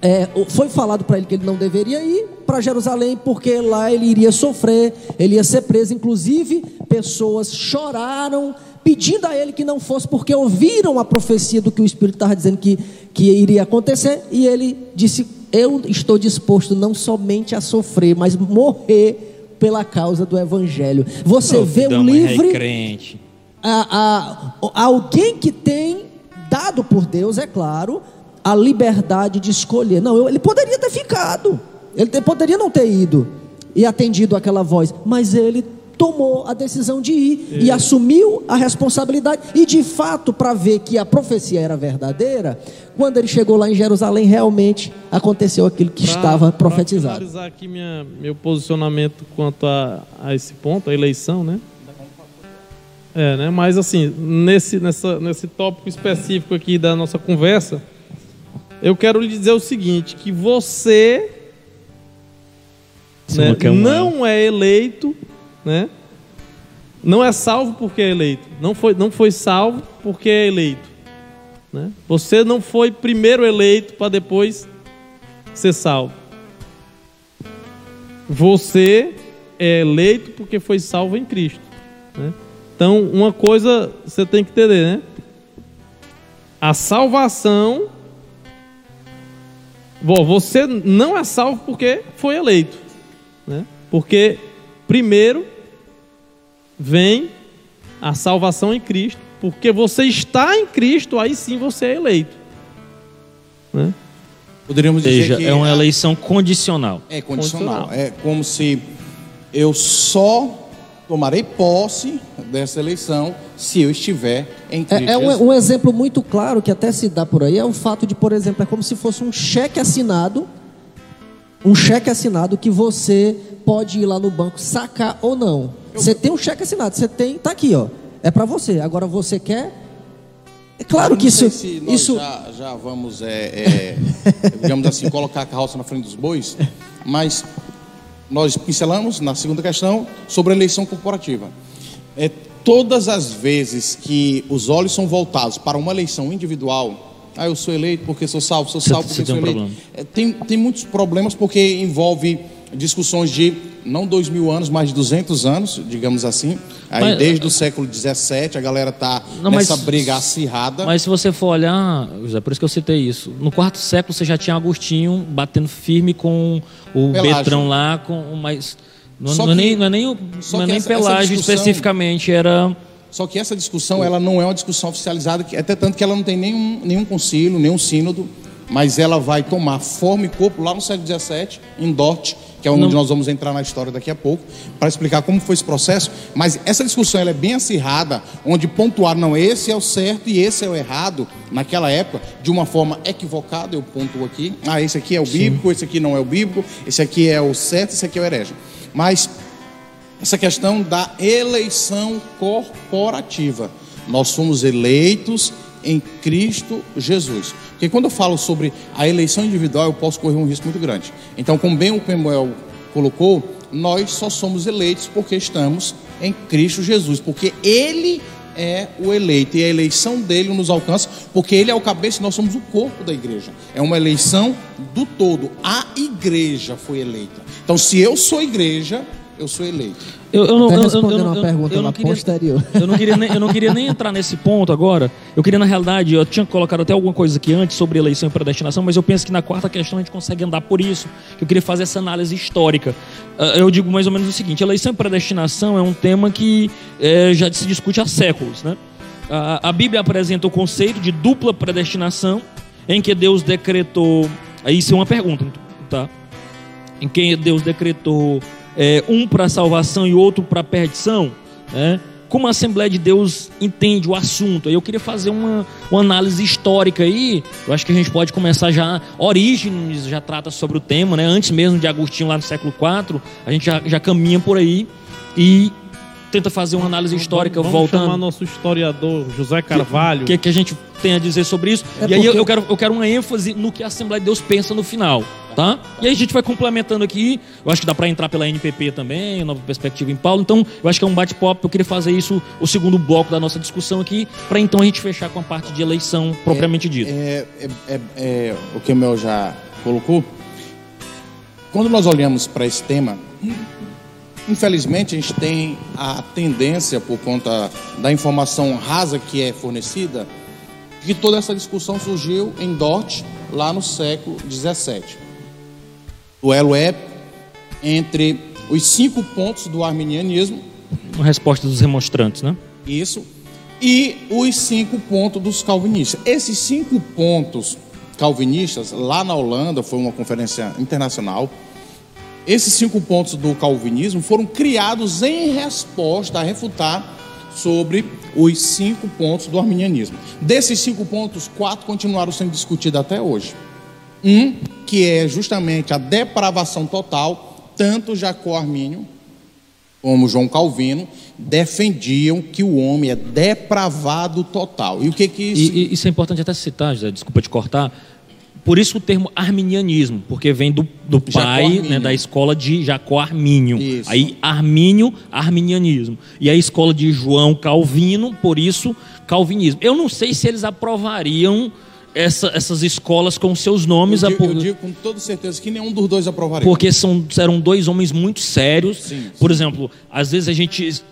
é, foi falado para ele que ele não deveria ir para Jerusalém porque lá ele iria sofrer, ele ia ser preso. Inclusive, pessoas choraram pedindo a ele que não fosse, porque ouviram a profecia do que o Espírito estava dizendo que, que iria acontecer, e ele disse: Eu estou disposto não somente a sofrer, mas morrer pela causa do Evangelho. Você oh, vê o livre. A, a, a alguém que tem dado por Deus, é claro, a liberdade de escolher. Não, eu, ele poderia ter ficado, ele poderia não ter ido e atendido aquela voz, mas ele tomou a decisão de ir é. e assumiu a responsabilidade. E de fato, para ver que a profecia era verdadeira, quando ele chegou lá em Jerusalém, realmente aconteceu aquilo que pra, estava profetizado. Para finalizar aqui minha, meu posicionamento quanto a, a esse ponto, a eleição, né? É, né? Mas assim, nesse, nessa, nesse tópico específico aqui da nossa conversa, eu quero lhe dizer o seguinte: que você né, não é eleito, né? Não é salvo porque é eleito. Não foi, não foi salvo porque é eleito. Né? Você não foi primeiro eleito para depois ser salvo. Você é eleito porque foi salvo em Cristo. Né? Então, uma coisa você tem que entender, né? A salvação. Bom, você não é salvo porque foi eleito. Né? Porque, primeiro, vem a salvação em Cristo. Porque você está em Cristo, aí sim você é eleito. Né? Poderíamos dizer seja, que é uma a- eleição condicional. É condicional. Condicional. É como se eu só tomarei posse dessa eleição se eu estiver em Cristo. É, é um, um exemplo muito claro que até se dá por aí é o fato de, por exemplo, é como se fosse um cheque assinado, um cheque assinado que você pode ir lá no banco sacar ou não. Você tem um cheque assinado, você tem, tá aqui, ó, é para você. Agora você quer? É claro que isso, sei se nós isso já, já vamos, é, é, [LAUGHS] digamos assim, colocar a carroça na frente dos bois, mas nós pincelamos na segunda questão sobre a eleição corporativa. É, todas as vezes que os olhos são voltados para uma eleição individual, ah, eu sou eleito porque sou salvo, sou salvo você porque tem sou um eleito. É, tem, tem muitos problemas porque envolve discussões de não dois mil anos, mas de 200 anos, digamos assim. Aí Mas- desde o século XVII a galera está Não, mas- nessa briga acirrada. Mas se você for olhar, José, por isso que eu citei isso. No quarto século você já tinha Agostinho batendo firme com o Pelágio. Betrão lá, com mas não, não é que- nem não é nem, não é nem essa- essa Pelágio discussão- especificamente, era Só que essa discussão ela não é uma discussão oficializada, até tanto que ela não tem nenhum, nenhum concílio, nenhum sínodo, mas ela vai tomar forma e corpo lá no século XVII, em Dort, que é onde Não. nós vamos entrar na história daqui a pouco, para explicar como foi esse processo. Mas essa discussão ela é bem acirrada, onde pontuar, não, esse é o certo e esse é o errado, naquela época, de uma forma equivocada, eu pontuo aqui, ah, esse aqui é o bíblico, esse aqui não é o bíblico, esse aqui é o certo, esse aqui é o herege. Mas essa questão da eleição corporativa. Nós somos eleitos em Cristo Jesus. Porque quando eu falo sobre a eleição individual, eu posso correr um risco muito grande. Então, como bem o Pemuel colocou, nós só somos eleitos porque estamos em Cristo Jesus, porque Ele é o eleito e a eleição dele nos alcança, porque Ele é o cabeça e nós somos o corpo da igreja. É uma eleição do todo. A igreja foi eleita. Então, se eu sou igreja, eu sou eleito. Eu, eu não, eu- eu- eu- uma pergunta eu não queria- posterior. [LAUGHS] Eu não, queria nem, eu não queria nem entrar nesse ponto agora. Eu queria, na realidade, eu tinha colocado até alguma coisa aqui antes sobre eleição e predestinação, mas eu penso que na quarta questão a gente consegue andar por isso. Eu queria fazer essa análise histórica. Ah, Eu digo mais ou menos o seguinte: eleição e predestinação é um tema que eh, já se discute há séculos. Né? A, a Bíblia apresenta o conceito de dupla predestinação, em que Deus decretou. Isso é uma pergunta, tá? em quem Deus decretou é, um para salvação e outro para perdição, né? como a Assembleia de Deus entende o assunto. Eu queria fazer uma, uma análise histórica aí. Eu acho que a gente pode começar já. Orígenes já trata sobre o tema, né? Antes mesmo de Agostinho, lá no século IV, a gente já, já caminha por aí e tenta fazer uma análise histórica vamos voltando chamar nosso historiador José Carvalho. o que, que a gente tem a dizer sobre isso. É e aí eu, eu quero, eu quero uma ênfase no que a Assembleia de Deus pensa no final, tá? E aí a gente vai complementando aqui. Eu acho que dá para entrar pela NPP também, Nova Perspectiva em Paulo. Então, eu acho que é um bate-papo. Eu queria fazer isso, o segundo bloco da nossa discussão aqui, para então a gente fechar com a parte de eleição propriamente dita. É, é- é- é o que o Mel já colocou. Quando nós olhamos para esse tema, infelizmente a gente tem a tendência, por conta da informação rasa que é fornecida, de que toda essa discussão surgiu em Dort, lá no século XVII. O elo é entre os cinco pontos do arminianismo Uma resposta dos remonstrantes, né? isso. E os cinco pontos dos calvinistas. Esses cinco pontos calvinistas, lá na Holanda, foi uma conferência internacional. Esses cinco pontos do calvinismo foram criados em resposta a refutar sobre os cinco pontos do arminianismo. Desses cinco pontos, quatro continuaram sendo discutidos até hoje. Um, que é justamente a depravação total, tanto Jacó Armínio como João Calvino, defendiam que o homem é depravado total. E o que que isso... E, e isso é importante até citar, José, desculpa te cortar. Por isso o termo arminianismo, porque vem do, do pai, né, da escola de Jacó Armínio. Isso. Aí Armínio, arminianismo. E a escola de João Calvino, por isso calvinismo. Eu não sei se eles aprovariam essa- essas escolas com seus nomes, Eu digo, eu digo com toda certeza que nenhum dos dois aprovaria. porque são, eram dois homens muito sérios. Sim, Por exemplo, às vezes a gente,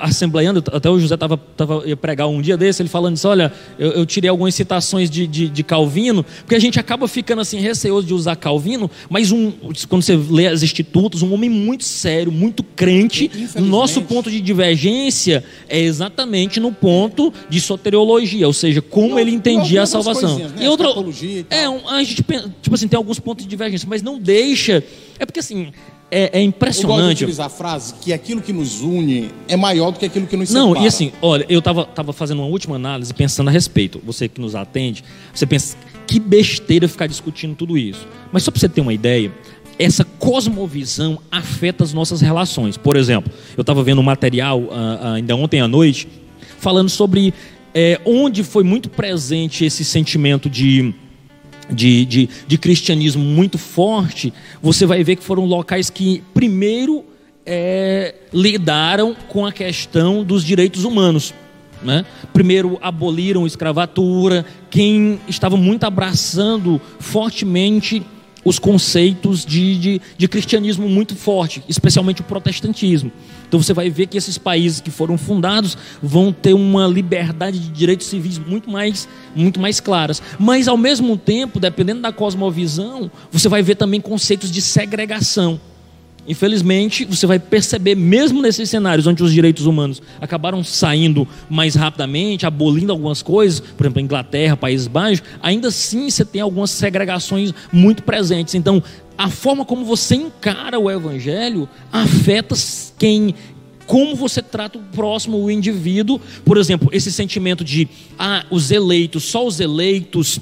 assembleando, até o José tava, tava, ia pregar um dia desse, ele falando isso, olha, eu, eu tirei algumas citações de, de, de Calvino, porque a gente acaba ficando assim, receoso de usar Calvino, mas um, quando você lê as institutos, um homem muito sério, muito crente, Infelizmente. nosso ponto de divergência é exatamente no ponto de soteriologia, ou seja, como E ele entendia a coisinhas, salvação. né? E outra, Escatologia e é, um- a gente tipo assim, tem alguns pontos de divergência, mas não deixa. É porque assim, é, é Eu gosto de impressionante. utilizar a frase que aquilo que nos une é maior do que aquilo que nos Não, separa. e assim, olha, eu tava, tava fazendo uma última análise pensando a respeito. Você que nos atende, você pensa, que besteira ficar discutindo tudo isso. Mas só para você ter uma ideia, essa cosmovisão afeta as nossas relações. Por exemplo, eu estava vendo um material ah, ah, ainda ontem à noite falando sobre é, onde foi muito presente esse sentimento de de, de, de cristianismo muito forte, você vai ver que foram locais que, primeiro, é, lidaram com a questão dos direitos humanos. Né? Primeiro, aboliram a escravatura, quem estava muito abraçando fortemente os conceitos de, de, de cristianismo muito forte, especialmente o protestantismo. Então você vai ver que esses países que foram fundados vão ter uma liberdade de direitos civis muito mais, muito mais claras. Mas ao mesmo tempo, dependendo da cosmovisão, você vai ver também conceitos de segregação. Infelizmente, você vai perceber, mesmo nesses cenários onde os direitos humanos acabaram saindo mais rapidamente, abolindo algumas coisas, por exemplo, Inglaterra, Países Baixos, ainda assim você tem algumas segregações muito presentes. Então, a forma como você encara o evangelho afeta quem como você trata o próximo, o indivíduo. Por exemplo, esse sentimento de ah, os eleitos, só os eleitos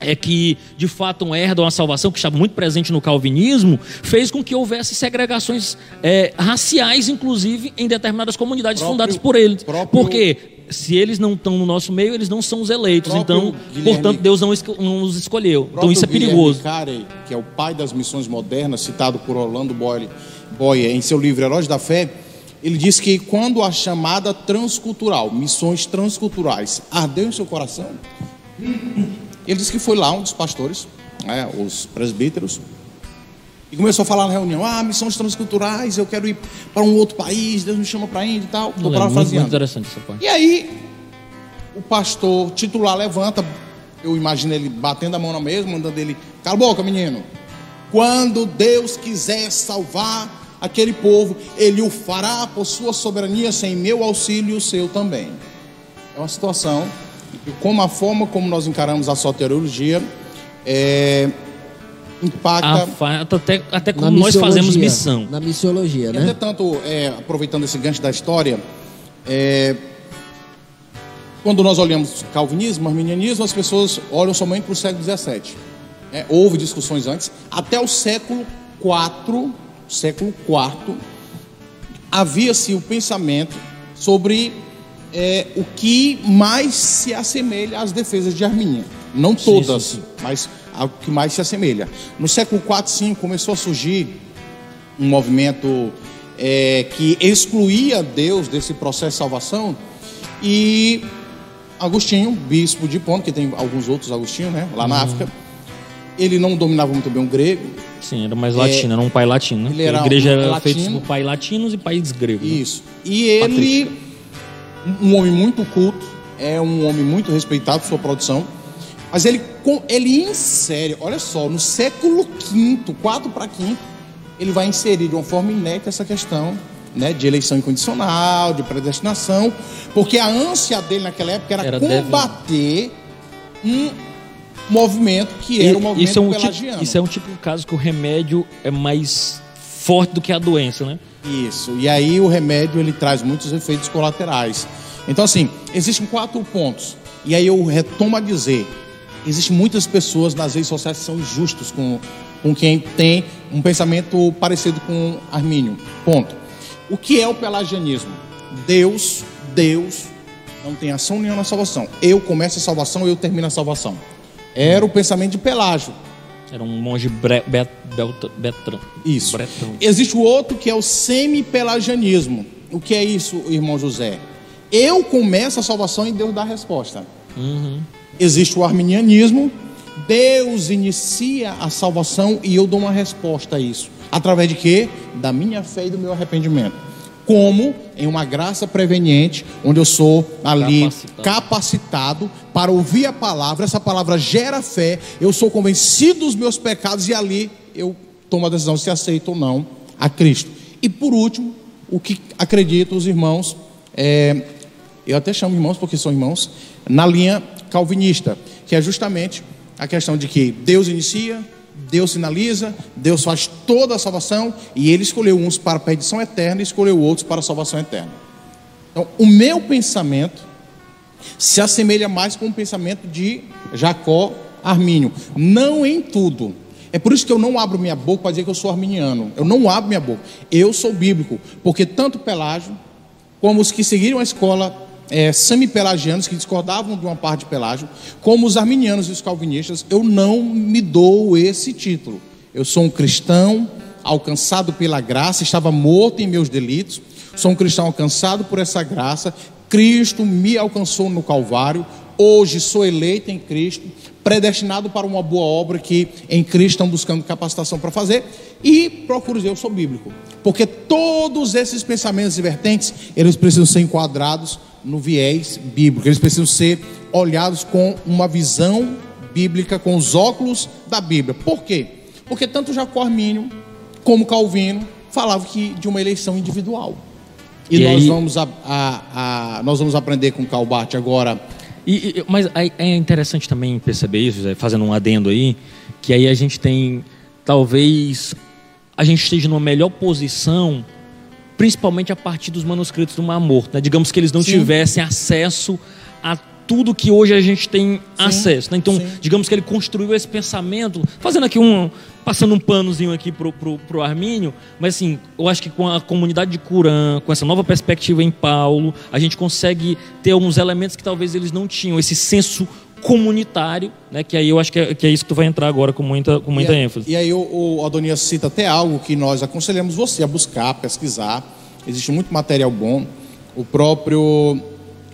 é que de fato herdam a salvação, que estava muito presente no calvinismo, fez com que houvesse segregações é, raciais, inclusive, em determinadas comunidades Próprio- fundadas por eles. próprio- Porque se eles não estão no nosso meio, eles não são os eleitos. Então, Guilherme- portanto, Deus não, não os escolheu. Então isso é perigoso. Carey, que é o pai das missões modernas, citado por Orlando Boyle, Boyer em seu livro Heróis da Fé, ele diz que quando a chamada transcultural, missões transculturais, ardeu em seu coração, ele disse que foi lá um dos pastores, né, os presbíteros, e começou a falar na reunião: ah, missões transculturais, eu quero ir para um outro país, Deus me chama para ir e tal. Estou Muito, muito parafraseando. interessante essa parte. E aí, o pastor titular levanta, eu imagino ele batendo a mão na mesa, mandando ele, cala a boca, menino. Quando Deus quiser salvar aquele povo, ele o fará por sua soberania, sem meu auxílio e o seu também. É uma situação, como a forma como nós encaramos a soteriologia, é, impacta. Afeta até, até Na como nós fazemos missão. Na missiologia, né? entretanto, é, aproveitando esse gancho da história, é, quando nós olhamos calvinismo, arminianismo, as pessoas olham somente para o século XVII. É, houve discussões antes. Até o século IV, século IV, havia-se o pensamento sobre é, o que mais se assemelha às defesas de Arminha. Não todas, sim, sim. mas ao que mais se assemelha. No século IV, V, começou a surgir um movimento é, que excluía Deus desse processo de salvação e Agostinho, bispo de Hipona, que tem alguns outros Agostinho, né, lá Uhum. na África, ele não dominava muito bem o grego, Sim, era mais latino, era um pai latino. Né? a igreja um era latino. feita por pai latinos e pais gregos. né? Isso. E ele, um homem muito culto, é um homem muito respeitado por sua produção, mas ele, ele insere, olha só, no século V, 4 para 5, ele vai inserir de uma forma inédita essa questão né, de eleição incondicional, de predestinação, porque a ânsia dele naquela época era, Era deve- combater um movimento que era o movimento isso, é um tipo, pelagiano. isso é um tipo de caso que o remédio é mais forte do que a doença, né? Isso. E aí o remédio ele traz muitos efeitos colaterais. Então assim, existem quatro pontos. E aí eu retomo a dizer, existem muitas pessoas nas redes sociais que são injustos com com quem tem um pensamento parecido com Armínio. Ponto. O que é o pelagianismo? Deus, Deus não tem ação nenhuma na salvação. Eu começo a salvação, eu termino a salvação. Era o pensamento de Pelágio. Era um monge bre, bet, betrão. Isso. Bretão. Existe o outro que é o semi-pelagianismo. O que é isso, irmão José? Eu começo a salvação e Deus dá a resposta. Existe o arminianismo. Deus inicia a salvação e eu dou uma resposta a isso. Através de quê? Da minha fé e do meu arrependimento. Como em uma graça preveniente, onde eu sou ali Capacitado. capacitado para ouvir a palavra, essa palavra gera fé, eu sou convencido dos meus pecados e ali eu tomo a decisão se aceito ou não a Cristo. E por último, o que acredito os irmãos, é, eu até chamo irmãos porque são irmãos, na linha calvinista, que é justamente a questão de que Deus inicia, Deus finaliza, Deus faz toda a salvação e ele escolheu uns para a perdição eterna e escolheu outros para a salvação eterna. Então, o meu pensamento se assemelha mais com o pensamento de Jacó Armínio, não em tudo. É por isso que eu não abro minha boca para dizer que eu sou arminiano. Eu não abro minha boca. Eu sou bíblico, porque tanto Pelágio como os que seguiram a escola é, semi-pelagianos, que discordavam de uma parte de Pelágio, como os arminianos e os calvinistas, eu não me dou esse título. Eu sou um cristão alcançado pela graça, estava morto em meus delitos, sou um cristão alcançado por essa graça, Cristo me alcançou no Calvário, hoje sou eleito em Cristo, predestinado para uma boa obra que em Cristo estão buscando capacitação para fazer, e procuro dizer, eu sou bíblico, porque todos esses pensamentos e vertentes, eles precisam ser enquadrados no viés bíblico, eles precisam ser olhados com uma visão bíblica, com os óculos da Bíblia. Por quê? Porque tanto Jacó Armínio como Calvino falavam que de uma eleição individual. E, E nós, aí- vamos a, a- a- nós vamos aprender com Calbart agora. E, e- mas é interessante também perceber isso, fazendo um adendo aí, que aí a gente tem, talvez, a gente esteja numa melhor posição, principalmente a partir dos manuscritos do Mar Morto. Né? Digamos que eles não Sim. tivessem acesso a tudo que hoje a gente tem acesso. Né? Então, sim. digamos que ele construiu esse pensamento, fazendo aqui um. passando um panozinho aqui pro, pro, pro Armínio, mas assim, eu acho que com a comunidade de Curã, com essa nova perspectiva em Paulo, a gente consegue ter alguns elementos que talvez eles não tinham, esse senso comunitário, né? Que aí eu acho que é, que é isso que tu vai entrar agora com muita, com muita e, ênfase. E aí o, o Adonias cita até algo que nós aconselhamos você a buscar, pesquisar. Existe muito material bom. O próprio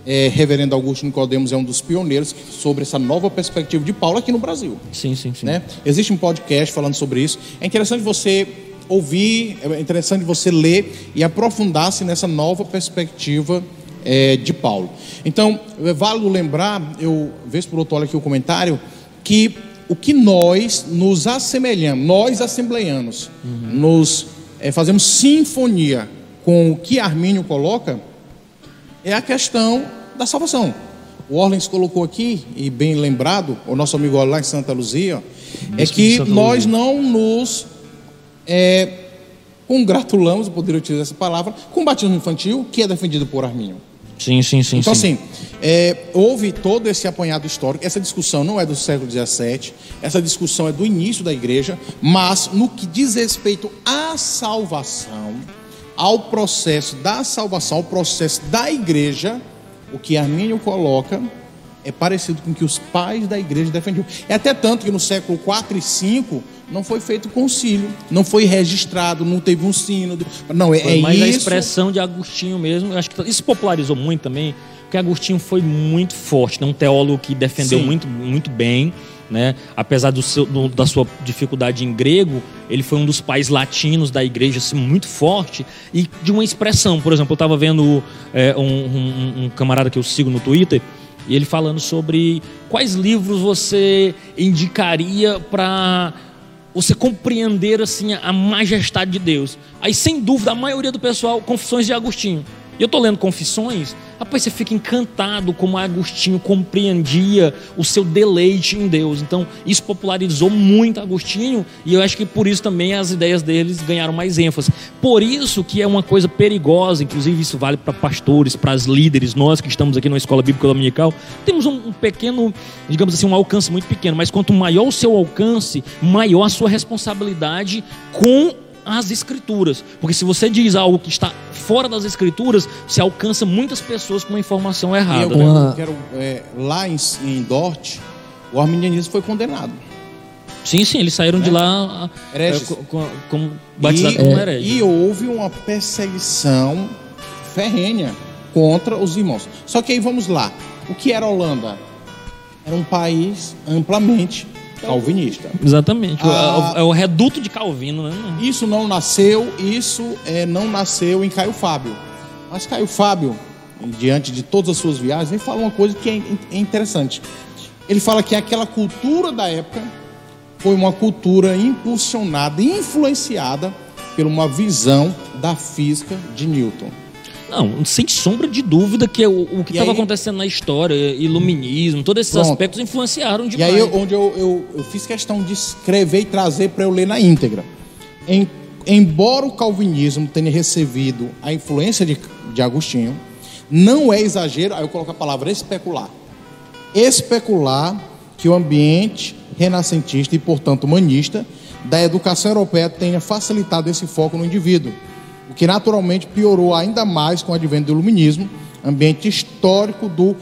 eh, Reverendo Augusto Nicodemos é um dos pioneiros sobre essa nova perspectiva de Paulo aqui no Brasil. Sim, sim, sim. né? Existe um podcast falando sobre isso. É interessante você ouvir, é interessante você ler e aprofundar-se nessa nova perspectiva eh, de Paulo. Então, é válido lembrar, eu vez por outro olho aqui o comentário, que o que nós nos assemelhamos, nós assembleianos, nos eh, fazemos sinfonia com o que Armínio coloca, é a questão da salvação. O Orlens colocou aqui, e bem lembrado, o nosso amigo lá em Santa Luzia, é Bispo que nós não nos é, congratulamos, eu poderia utilizar essa palavra, com o batismo infantil, que é defendido por Arminio. Sim, sim, sim. Então, sim. assim, é, houve todo esse apanhado histórico. Essa discussão não é do século XVII, essa discussão é do início da igreja, mas no que diz respeito à salvação, ao processo da salvação, ao processo da igreja, o que Armínio coloca é parecido com o que os pais da igreja defendiam. É até tanto que no século 4 e 5 não foi feito concílio, não foi registrado, não teve um sínodo. Não, é, Foi é mais a isso. expressão de Agostinho mesmo. Acho que isso popularizou muito também, porque Agostinho foi muito forte, né? um teólogo que defendeu Sim. muito, muito bem. Né? Apesar do seu, do- da sua dificuldade em grego, ele foi um dos pais latinos da igreja assim, muito forte e de uma expressão. Por exemplo, eu estava vendo é, um, um- um camarada que eu sigo no Twitter e ele falando sobre quais livros você indicaria para você compreender assim a majestade de Deus. Aí, sem dúvida, a maioria do pessoal, Confissões de Agostinho. E eu tô lendo Confissões, rapaz, você fica encantado como Agostinho compreendia o seu deleite em Deus. Então, isso popularizou muito Agostinho, e eu acho que por isso também as ideias deles ganharam mais ênfase. Por isso que é uma coisa perigosa, inclusive isso vale para pastores, para as líderes, nós que estamos aqui na Escola Bíblica Dominical, temos um, um pequeno, digamos assim, um alcance muito pequeno, mas quanto maior o seu alcance, maior a sua responsabilidade com as escrituras. Porque se você diz algo que está fora das escrituras, você alcança muitas pessoas com uma informação eu errada. né? Uma- quero, é, lá em, em Dort, o arminianismo foi condenado. Sim, sim, eles saíram de lá é, como batizados E, como herege. e houve uma perseguição ferrenha contra os irmãos. Só que aí vamos lá. O que era a Holanda? Era um país amplamente calvinista. Exatamente. Ah. É o reduto de Calvino, né? Isso não nasceu, isso é, não nasceu em Caio Fábio. Mas Caio Fábio, diante de todas as suas viagens, ele fala uma coisa que é, é interessante. Ele fala que aquela cultura da época foi uma cultura impulsionada, influenciada por uma visão da física de Newton. Não, sem sombra de dúvida que o, o que E estava aí- acontecendo na história, iluminismo, todos esses Pronto. aspectos influenciaram E demais. aí, eu- onde eu, eu, eu fiz questão de escrever e trazer para eu ler na íntegra. Em- embora o calvinismo tenha recebido a influência de, de Agostinho, não é exagero, aí eu coloco a palavra especular. Especular que o ambiente renascentista e, portanto, humanista da educação europeia tenha facilitado esse foco no indivíduo, o que naturalmente piorou ainda mais com o advento do iluminismo, ambiente histórico do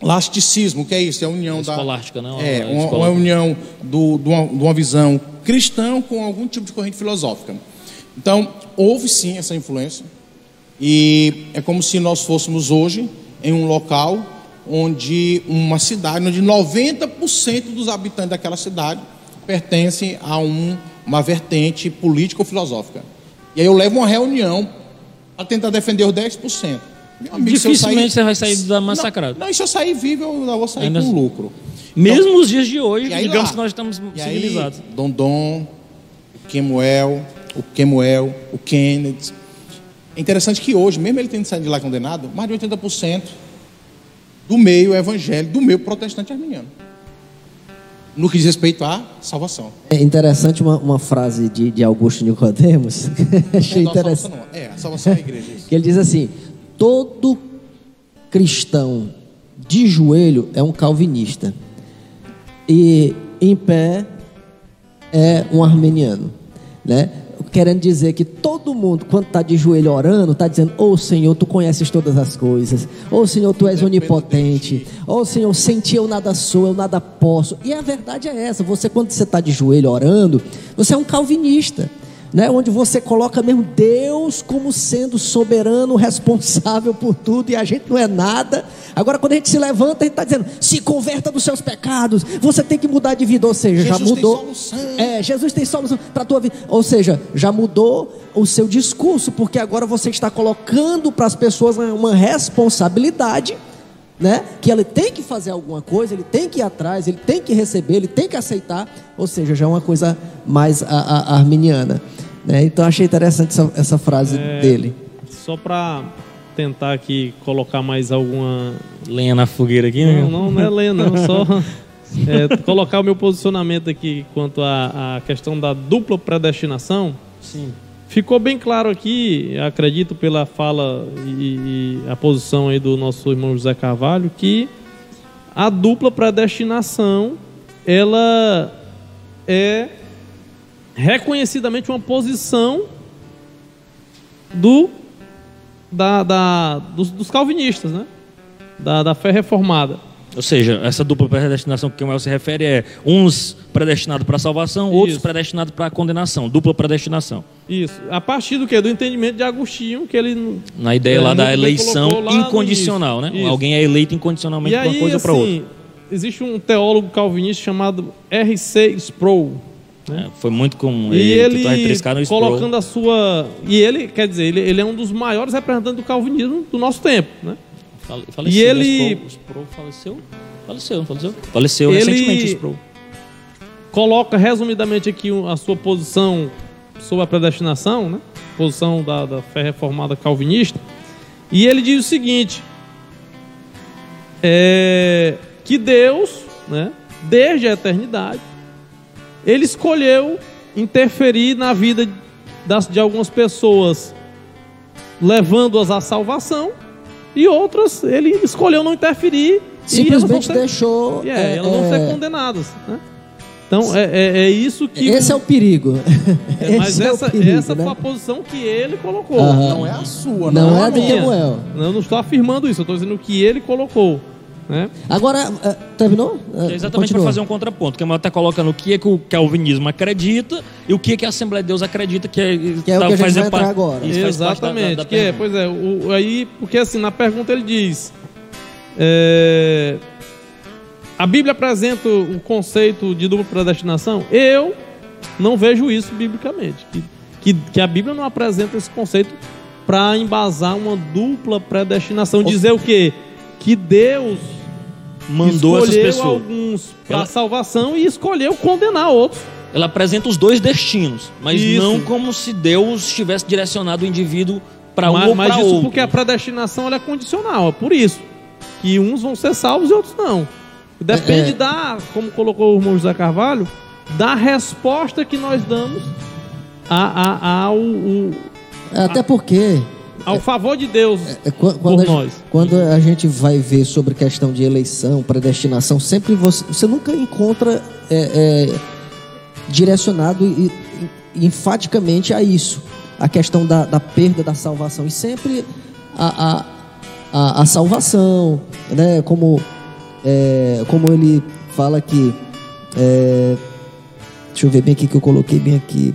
escolasticismo, que é isso? É a união da Escolástica, né? É, A uma, uma união do- de, uma, de uma visão cristã com algum tipo de corrente filosófica. Então, houve sim essa influência, e é como se nós fôssemos hoje em um local onde uma cidade, onde 90% dos habitantes daquela cidade pertencem a um- uma vertente política ou filosófica. E aí eu levo uma reunião para tentar defender os 10%. Meu amigo, Dificilmente você vai sair da massacrada. Não, não, se eu sair vivo, eu vou sair Ainda- com lucro. Mesmo nos dias de hoje, aí digamos lá? que nós estamos E aí, civilizados. Dondon, o Kemuel, o Kemuel, o Kennedy. É interessante que hoje, mesmo ele tendo saído de lá condenado, mais de 80% do meio evangélico, do meio protestante arminiano. No que diz respeito à salvação. É interessante uma, uma frase de, de Augusto Nicodemos. [LAUGHS] Achei Não, a interessante. salvação não. É, a salvação é a igreja. Que ele diz assim: todo cristão de joelho é um calvinista e em pé é um armeniano, né? Querendo dizer que todo mundo, quando está de joelho orando, está dizendo: Ô Senhor, tu conheces todas as coisas. Ô Senhor, tu és onipotente. Ô Senhor, sem ti eu nada sou, eu nada posso. E a verdade é essa: você, quando você está de joelho orando, você é um calvinista né, onde você coloca mesmo Deus como sendo soberano, [LAUGHS] responsável por tudo, e a gente não é nada. Agora, quando a gente se levanta, a gente está dizendo: se converta dos seus pecados, você tem que mudar de vida. Ou seja, já Jesus tem mudou. É, Jesus tem solução para a tua vida. Ou seja, já mudou o seu discurso, porque agora você está colocando para as pessoas uma responsabilidade né? Que ele tem que fazer alguma coisa, ele tem que ir atrás, ele tem que receber, ele tem que aceitar, ou seja, já é uma coisa mais a, a- arminiana, né? Então achei interessante essa, essa frase dele. Só para tentar aqui colocar mais alguma. Lenha na fogueira aqui, né? Não, não, não é lenha, não. Só [LAUGHS] é, colocar o meu posicionamento aqui quanto à, à questão da dupla predestinação. Sim. Ficou bem claro aqui, acredito pela fala e, e a posição aí do nosso irmão José Carvalho, que a dupla predestinação ela é reconhecidamente uma posição do da, da- dos, dos calvinistas, né? Da, da fé reformada. Ou seja, essa dupla predestinação que o Manuel se refere é uns predestinados para a salvação, outros Isso. predestinados para a condenação. Dupla predestinação. Isso. A partir do que? Do entendimento de Agostinho, que ele Na ideia É, lá da eleição lá incondicional, né? Isso. Alguém é eleito incondicionalmente E para uma coisa ou para outra. assim, existe um teólogo calvinista chamado R.C. Sproul. É, foi muito comum. E ele Sproul. colocando a sua... E ele, quer dizer, ele, ele é um dos maiores representantes do calvinismo do nosso tempo, né? Fale- faleceu, E ele- né? Sproul, Sproul faleceu? Faleceu, faleceu? Faleceu Ele- recentemente, o Sproul. Coloca resumidamente aqui a sua posição sobre a predestinação, né? Posição da, da fé reformada calvinista. E ele diz o seguinte: é, que Deus, né, desde a eternidade, ele escolheu interferir na vida das, de algumas pessoas, levando-as à salvação, e outras ele escolheu não interferir. e elas vão Simplesmente ser- deixou. e é, é, elas vão é, ser condenadas. Né? Então, é, é, é isso que. esse é o perigo. é, [LAUGHS] mas Esse é o essa, perigo, essa né? foi a posição que ele colocou. Aham. Não é a sua, Não não, é a do minha. Kemuel. Eu não estou afirmando isso, eu estou dizendo que ele colocou. Né? Agora, eh, terminou? Eh, É exatamente para fazer um contraponto, que a até colocando o que é que o calvinismo acredita e o que é que a Assembleia de Deus acredita que é, Que é o que a gente vai par- entrar agora. Parte da- da- Exatamente. da que é, pois é, o, aí, porque assim, na pergunta ele diz. é, a Bíblia apresenta o conceito de dupla predestinação? Eu não vejo isso biblicamente. Que, que, que a Bíblia não apresenta esse conceito para embasar uma dupla predestinação. Dizer o quê? Que Deus mandou essas escolheu pessoas. alguns para Ela- salvação e escolheu condenar outros. Ela apresenta os dois destinos, mas Isso. não como se Deus tivesse direcionado o indivíduo para um mas ou mas para isso outro. porque a predestinação ela é condicional, é por isso. Que uns vão ser salvos e outros não. Depende É, é. da, como colocou o irmão José Carvalho, da resposta que nós damos a, a- ao, o- Até porque ao favor de Deus. É, qu- Quando, por a, gente- nós. quando a gente vai ver sobre questão de eleição, predestinação, sempre você, você nunca encontra é, é, direcionado e, e- enfaticamente a isso, a questão da, da perda da salvação. E sempre a, a, a, salvação, né? como, é, como ele fala aqui. é, deixa eu ver bem aqui que eu coloquei bem aqui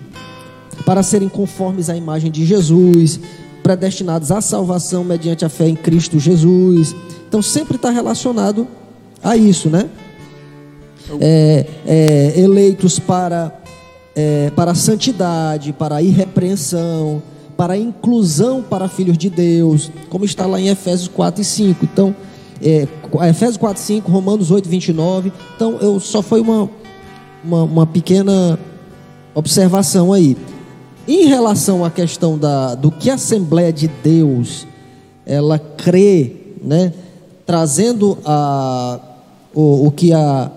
para serem conformes à imagem de Jesus, predestinados à salvação mediante a fé em Cristo Jesus. Então sempre está relacionado a isso, né? É, é, eleitos para, é, para a santidade, para a irrepreensão, para a inclusão para filhos de Deus, como está lá em Efésios 4 e 5. Então, é, Efésios 4 e 5, Romanos 8 29. Então, eu só foi uma, uma, uma pequena observação aí. Em relação à questão da, do que a Assembleia de Deus ela crê, né, trazendo a, o, o que a,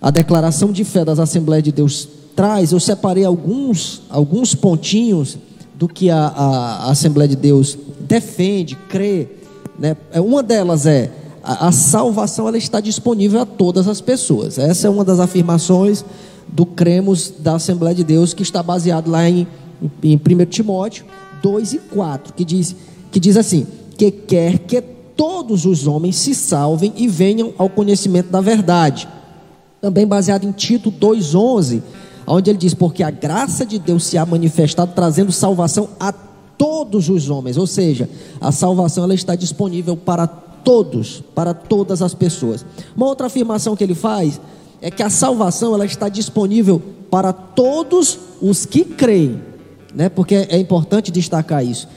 a declaração de fé das Assembleias de Deus traz, eu separei alguns, alguns pontinhos do que a, a, a Assembleia de Deus defende, crê. Né? É, Uma delas é a, a salvação ela está disponível a todas as pessoas. Essa é uma das afirmações do cremos da Assembleia de Deus que está baseado lá em, em 1 Timóteo 2 e 4, que diz, que diz assim: que quer que todos os homens se salvem e venham ao conhecimento da verdade. Também baseado em Tito 2,11, onde ele diz: Porque a graça de Deus se há manifestado, trazendo salvação a todos os homens. Ou seja, a salvação ela está disponível para todos, para todas as pessoas. Uma outra afirmação que ele faz é que a salvação ela está disponível para todos os que creem, né? Porque é importante destacar isso.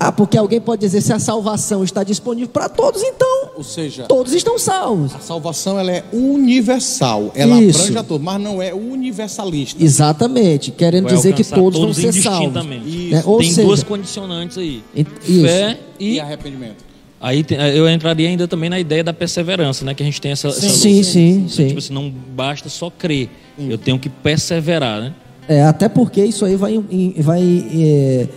Ah, porque alguém pode dizer se a salvação está disponível para todos, então Ou seja, todos estão salvos. a salvação ela é universal. Ela Isso. abrange a todos, mas não é universalista. Exatamente, querendo Vai dizer que alcançar todos vão todos ser salvos. né? Ou tem seja, duas condicionantes aí. e- isso. Fé E e arrependimento. aí tem- eu entraria ainda também na ideia da perseverança, né? Que a gente tem essa, essa Sim, sim, sim. Tipo assim, não basta só crer. Eu tenho que perseverar, né? É, até porque isso aí vai, vai é,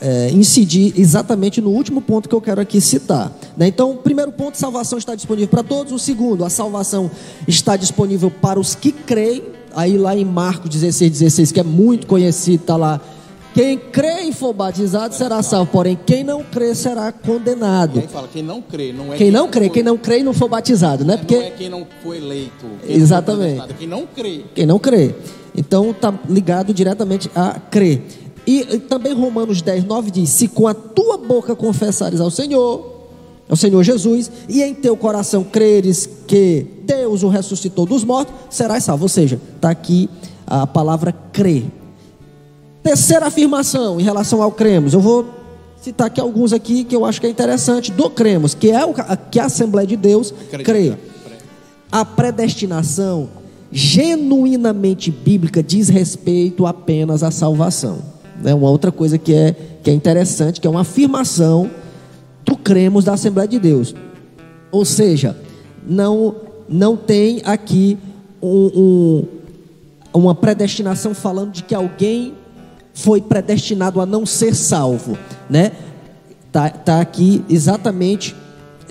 é, incidir exatamente no último ponto que eu quero aqui citar. né? Então, o primeiro ponto, salvação está disponível para todos. O segundo, a salvação está disponível para os que creem. Aí lá em Marcos 16, 16, que é muito conhecido, está lá. Quem crê e for batizado será salvo, porém quem não crê será E condenado. aí fala, quem não crê, não é Quem não crê, foi- quem não crê e não for batizado, né? Não é Porque quem não foi eleito. quem Exatamente. Quem não crê. Quem não crê. Então está ligado diretamente a crer. E, também Romanos 10, 9 diz: Se com a tua boca confessares ao Senhor, ao Senhor Jesus, e em teu coração creres que Deus o ressuscitou dos mortos, serás salvo. Ou seja, está aqui a palavra crer. Terceira afirmação em relação ao cremos. Eu vou citar aqui alguns aqui que eu acho que é interessante do cremos, que é o que a Assembleia de Deus crê. A predestinação genuinamente bíblica diz respeito apenas à salvação. É uma outra coisa que é, que é interessante, que é uma afirmação do cremos da Assembleia de Deus. Ou seja, não, não tem aqui um- um, uma predestinação falando de que alguém foi predestinado a não ser salvo, né? Tá, tá aqui exatamente,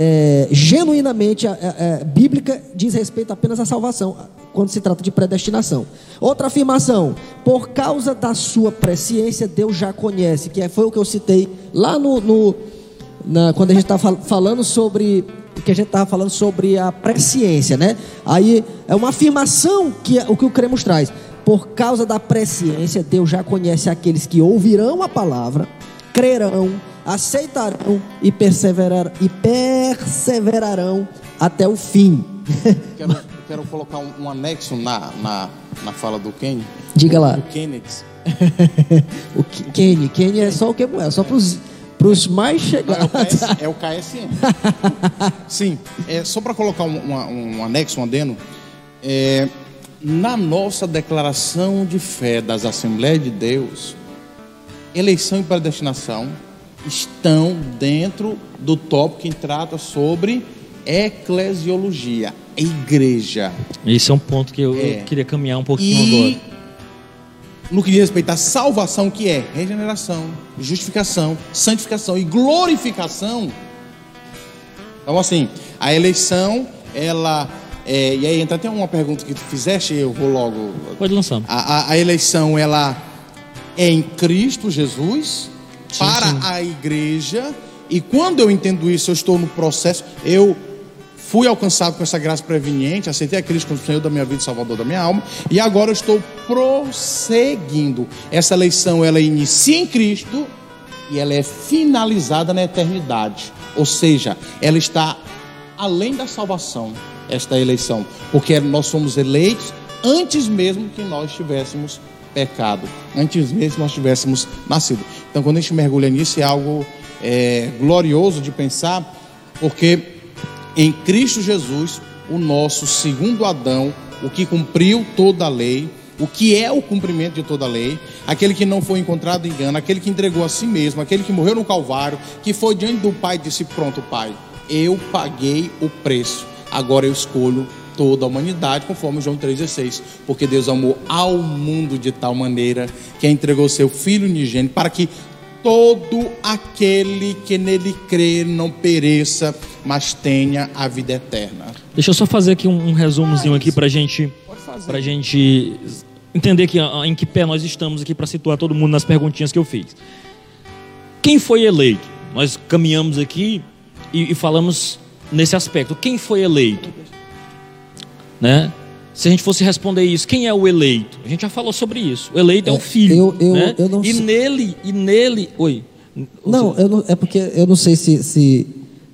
é, genuinamente, é, é, bíblica diz respeito apenas à salvação, quando se trata de predestinação. Outra afirmação, por causa da sua presciência, Deus já conhece, que é- foi o que eu citei lá no, no- na- quando a gente está falando sobre que a gente estava falando sobre a presciência, né? Aí é uma afirmação que o que o cremos traz. Por causa da presciência, Deus já conhece aqueles que ouvirão a palavra, crerão, aceitarão e, perseverar, e perseverarão até o fim. Quero, quero colocar um, um anexo na, na, na fala do Kenny. Diga lá. O Kennedy. [LAUGHS] o Ke- Kenny, Kenny é só o que é só para os mais Não, é, o chegados. KS, é o KSM. [LAUGHS] Sim, é, só para colocar um, uma- um anexo, um adeno, é, na nossa declaração de fé das Assembleias de Deus, eleição e predestinação estão dentro do tópico que trata sobre eclesiologia, a igreja. Esse é um ponto que eu, eu É. queria caminhar um pouquinho E agora. no que diz respeito à salvação, que é regeneração, justificação, santificação e glorificação. Então, assim, a eleição, ela. é, e aí entra até uma pergunta que tu fizeste, eu vou logo. Pode lançar. A, a- a eleição, ela é em Cristo Jesus para sim. a igreja. E quando eu entendo isso, eu estou no processo. Eu fui alcançado com essa graça preveniente, aceitei a Cristo como Senhor da minha vida Salvador da minha alma. E agora eu estou prosseguindo. Essa eleição, ela inicia em Cristo e ela é finalizada na eternidade. Ou seja, ela está além da salvação, esta eleição, porque nós somos eleitos antes mesmo que nós tivéssemos pecado, antes mesmo nós tivéssemos nascido. Então, quando a gente mergulha nisso, é algo é, glorioso de pensar, porque em Cristo Jesus, o nosso segundo Adão, o que cumpriu toda a lei, o que é o cumprimento de toda a lei, aquele que não foi encontrado em engano, aquele que entregou a si mesmo, aquele que morreu no Calvário, que foi diante do Pai e disse: Pronto, Pai, eu paguei o preço, agora eu escolho toda a humanidade, conforme João 3,16, porque Deus amou ao mundo de tal maneira que entregou seu Filho unigênito para que todo aquele que nele crer não pereça, mas tenha a vida eterna. Deixa eu só fazer aqui um, um resumozinho aqui pra gente, pra gente entender que, ah, em que pé nós estamos aqui para situar todo mundo nas perguntinhas que eu fiz. Quem foi eleito? Nós caminhamos aqui e, e falamos nesse aspecto. Quem foi eleito? Né? Se a gente fosse responder isso, quem é o eleito? A gente já falou sobre isso. O eleito é, É, o filho. eu- eu- né? eu não e sei- nele, e nele. Oi. Não, eu não- é porque eu não sei se, se,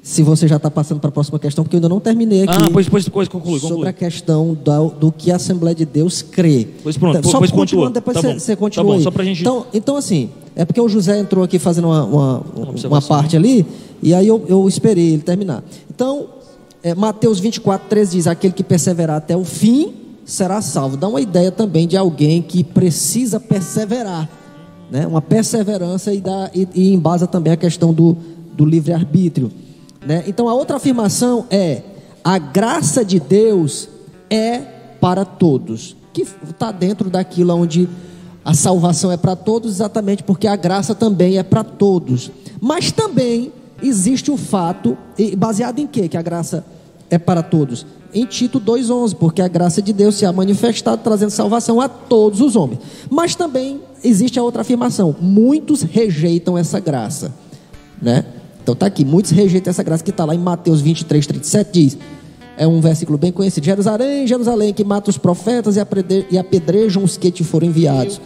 se você já está passando para a próxima questão, porque eu ainda não terminei aqui. Ah, pois, pois, pois conclui, sobre conclui. a questão da- do que a Assembleia de Deus crê. Pois pronto, Então, só pois pontua. depois Tá você, você tá continua. bom, só pra gente- Então, então, assim, é porque o José entrou aqui fazendo uma, uma, uma observação. parte ali, e aí eu, eu esperei ele terminar. Então, é, Mateus 24, 13 diz: Aquele que perseverar até o fim será salvo. Dá uma ideia também de alguém que precisa perseverar. Né? Uma perseverança e, dá, e, e embasa também a questão do, do livre-arbítrio. Né? Então, a outra afirmação é: a graça de Deus é para todos, que está dentro daquilo onde a salvação é para todos, exatamente porque a graça também é para todos. Mas também existe o fato, baseado em quê que a graça é para todos? Em Tito 2,11, porque a graça de Deus se ha manifestado trazendo salvação a todos os homens. Mas também existe a outra afirmação: muitos rejeitam essa graça, né? Então tá aqui, muitos rejeitam essa graça que está lá em Mateus 23, 37, diz. É um versículo bem conhecido. Jerusalém, Jerusalém, que mata os profetas e apedrejam os que te foram enviados.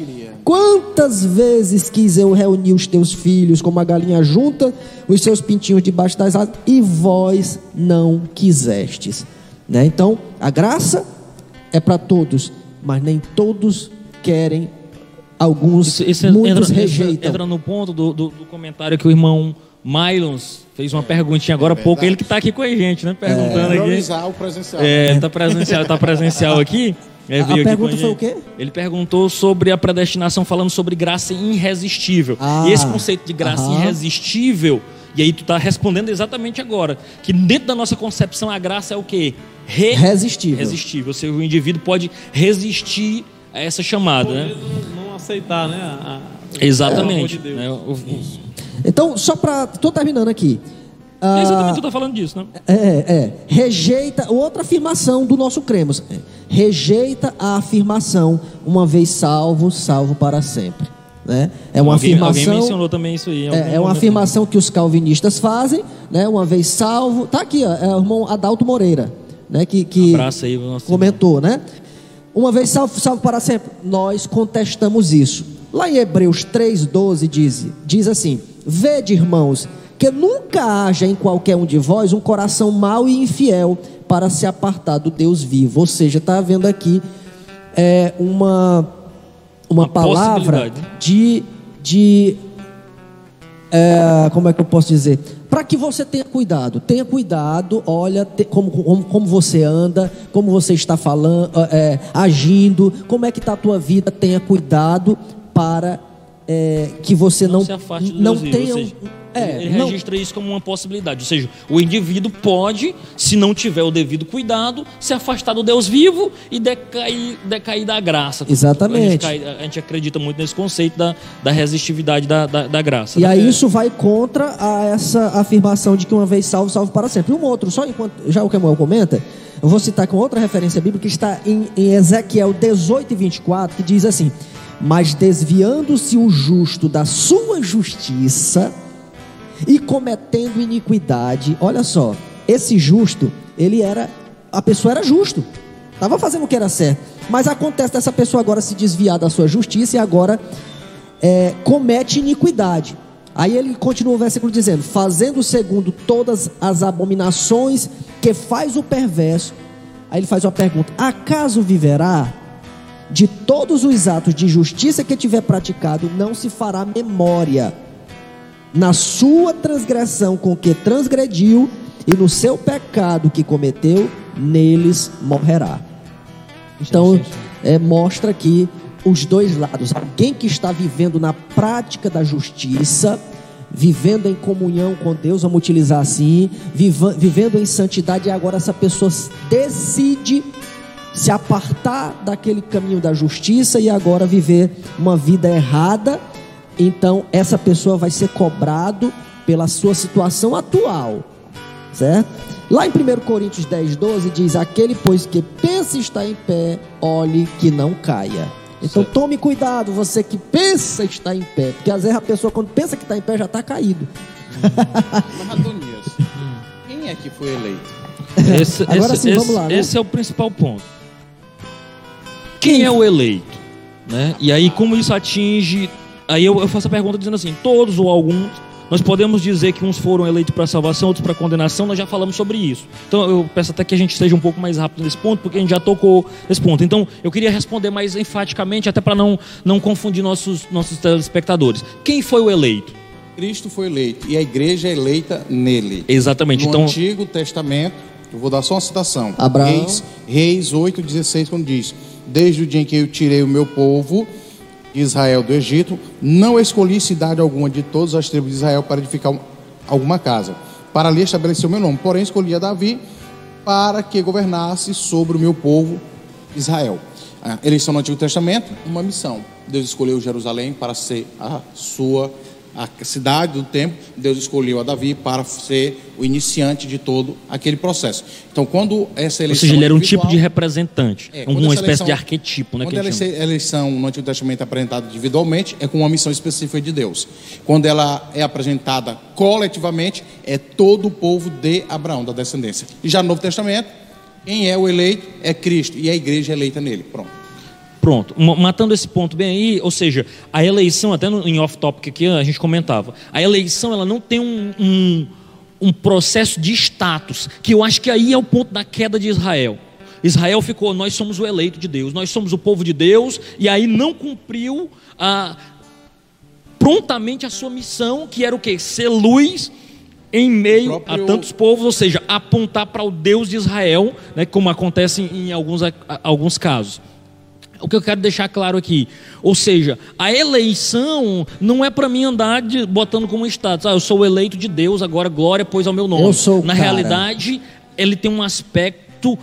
Quantas vezes quis eu reunir os teus filhos como a galinha junta os seus pintinhos debaixo das asas e vós não quisestes. Né? Então, a graça é para todos, mas nem todos querem. Alguns, Isso, isso muitos entra, rejeitam. Entra, entra no ponto do, do, do comentário que o irmão Mylons fez uma perguntinha agora há pouco. verdade. Ele que está aqui com a gente, né? Perguntando aqui. Priorizar o presencial. É, ele tá presencial, tá presencial aqui. [LAUGHS] É, A- pergunta foi o quê? Ele perguntou sobre a predestinação, falando sobre graça irresistível. Ah, e esse conceito de graça aham. irresistível, e aí tu tá respondendo exatamente agora, que dentro da nossa concepção a graça é o quê? Re- Resistível. Resistível. Ou seja, o indivíduo pode resistir a essa chamada, né? Não, não aceitar, né? a- a- o Exatamente. amor de Deus. né? O- o- Então, só para. Estou terminando aqui. Ah, Exatamente, tu tá falando disso, né? É, é. Rejeita, outra afirmação do nosso cremos. Rejeita a afirmação, uma vez salvo, salvo para sempre. Né? É uma alguém, afirmação. alguém mencionou também isso aí. É, é uma afirmação que os calvinistas fazem, né? Uma vez salvo, tá aqui, ó, é o irmão Adalto Moreira, né? Que, que Abraço aí, nosso comentou, né? Uma vez salvo, salvo para sempre. Nós contestamos isso. Lá em Hebreus 3,12 diz, diz assim: Vede, irmãos, que nunca haja em qualquer um de vós um coração mau e infiel para se apartar do Deus vivo. Ou seja, está havendo aqui é, uma, uma, Uma palavra de, de é, como é que eu posso dizer? Para que você tenha cuidado, tenha cuidado, olha te- como, como, como você anda, como você está falando, é, agindo, como é que está a tua vida, tenha cuidado para é, que você não, não, se afaste do não tenha seja, é, ele não- registra isso como uma possibilidade, ou seja, o indivíduo pode, se não tiver o devido cuidado, se afastar do Deus vivo e decair, decair da graça. Exatamente. A gente, a gente acredita muito nesse conceito da, da resistividade da, da, da graça. E né? aí isso vai contra a essa afirmação de que uma vez salvo, salvo para sempre. Um outro, só enquanto já o Kemuel comenta, eu vou citar com outra referência bíblica que está em, em Ezequiel 18 e 24, que diz assim: Mas desviando-se o justo da sua justiça e cometendo iniquidade, olha só, esse justo, ele era, a pessoa era justo, estava fazendo o que era certo, mas acontece dessa pessoa agora se desviar da sua justiça e agora é, comete iniquidade. Aí ele continua o versículo dizendo: fazendo segundo todas as abominações que faz o perverso. Aí ele faz uma pergunta: acaso viverá? De todos os atos de justiça que tiver praticado, não se fará memória. Na sua transgressão com que transgrediu e no seu pecado que cometeu, neles morrerá. Então, é, mostra aqui os dois lados. Alguém que está vivendo na prática da justiça, vivendo em comunhão com Deus, vamos utilizar assim, viva- vivendo em santidade, e agora essa pessoa decide se apartar daquele caminho da justiça e agora viver uma vida errada. Então, essa pessoa vai ser cobrado pela sua situação atual certo? Lá em 1 Coríntios 10, 12 diz: Aquele, pois, que pensa estar em pé, olhe que não caia. Então Certo. tome cuidado, você que pensa estar em pé, porque às vezes a pessoa, quando pensa que está em pé, já está caído. Mas Adonias, quem é que foi eleito? Esse, Agora esse- sim, vamos esse- lá, né? esse é o principal ponto. Quem é o eleito? Né? E aí, como isso atinge. Aí eu, eu faço a pergunta dizendo assim: todos ou alguns. Nós podemos dizer que uns foram eleitos para salvação, outros para condenação, nós já falamos sobre isso. Então eu peço até que a gente seja um pouco mais rápido nesse ponto, porque a gente já tocou nesse ponto. Então eu queria responder mais enfaticamente, até para não, não confundir nossos, nossos telespectadores. Quem foi o eleito? Cristo foi eleito e a igreja é eleita nele. Exatamente. No então, Antigo Testamento, eu vou dar só uma citação. Abraão. Reis, Reis 8,16, quando diz: Desde o dia em que eu tirei o meu povo de Israel do Egito, não escolhi cidade alguma de todas as tribos de Israel para edificar um- alguma casa, para ali estabelecer o meu nome. Porém, escolhi a Davi para que governasse sobre o meu povo Israel. A eleição no Antigo Testamento, uma missão. Deus escolheu Jerusalém para ser a sua a cidade do templo. Deus escolheu a Davi para ser o iniciante de todo aquele processo. Então, quando essa ou eleição seja, ele era um tipo de representante, é, uma essa espécie eleição- de arquetipo, né? Quando a chama. é eleição no Antigo Testamento é apresentada individualmente, é com uma missão específica de Deus. Quando ela é apresentada coletivamente, é todo o povo de Abraão, da descendência. E já no Novo Testamento, quem é o eleito é Cristo e a igreja é eleita nele. Pronto. Pronto, ma- matando esse ponto bem aí, ou seja, a eleição, até no, em off-topic aqui a gente comentava, a eleição ela não tem um, um, um processo de status, que eu acho que aí é o ponto da queda de Israel. Israel ficou, nós somos o eleito de Deus, nós somos o povo de Deus, e aí não cumpriu a, prontamente a sua missão, que era o quê? Ser luz em meio próprio- a tantos povos, ou seja, apontar para o Deus de Israel, né, como acontece em, em alguns, a- alguns casos. O que eu quero deixar claro aqui, ou seja, a eleição não é para mim andar de- botando como status, ah, eu sou o eleito de Deus, agora glória pois ao meu nome. Eu sou Na cara. realidade, ele tem um aspecto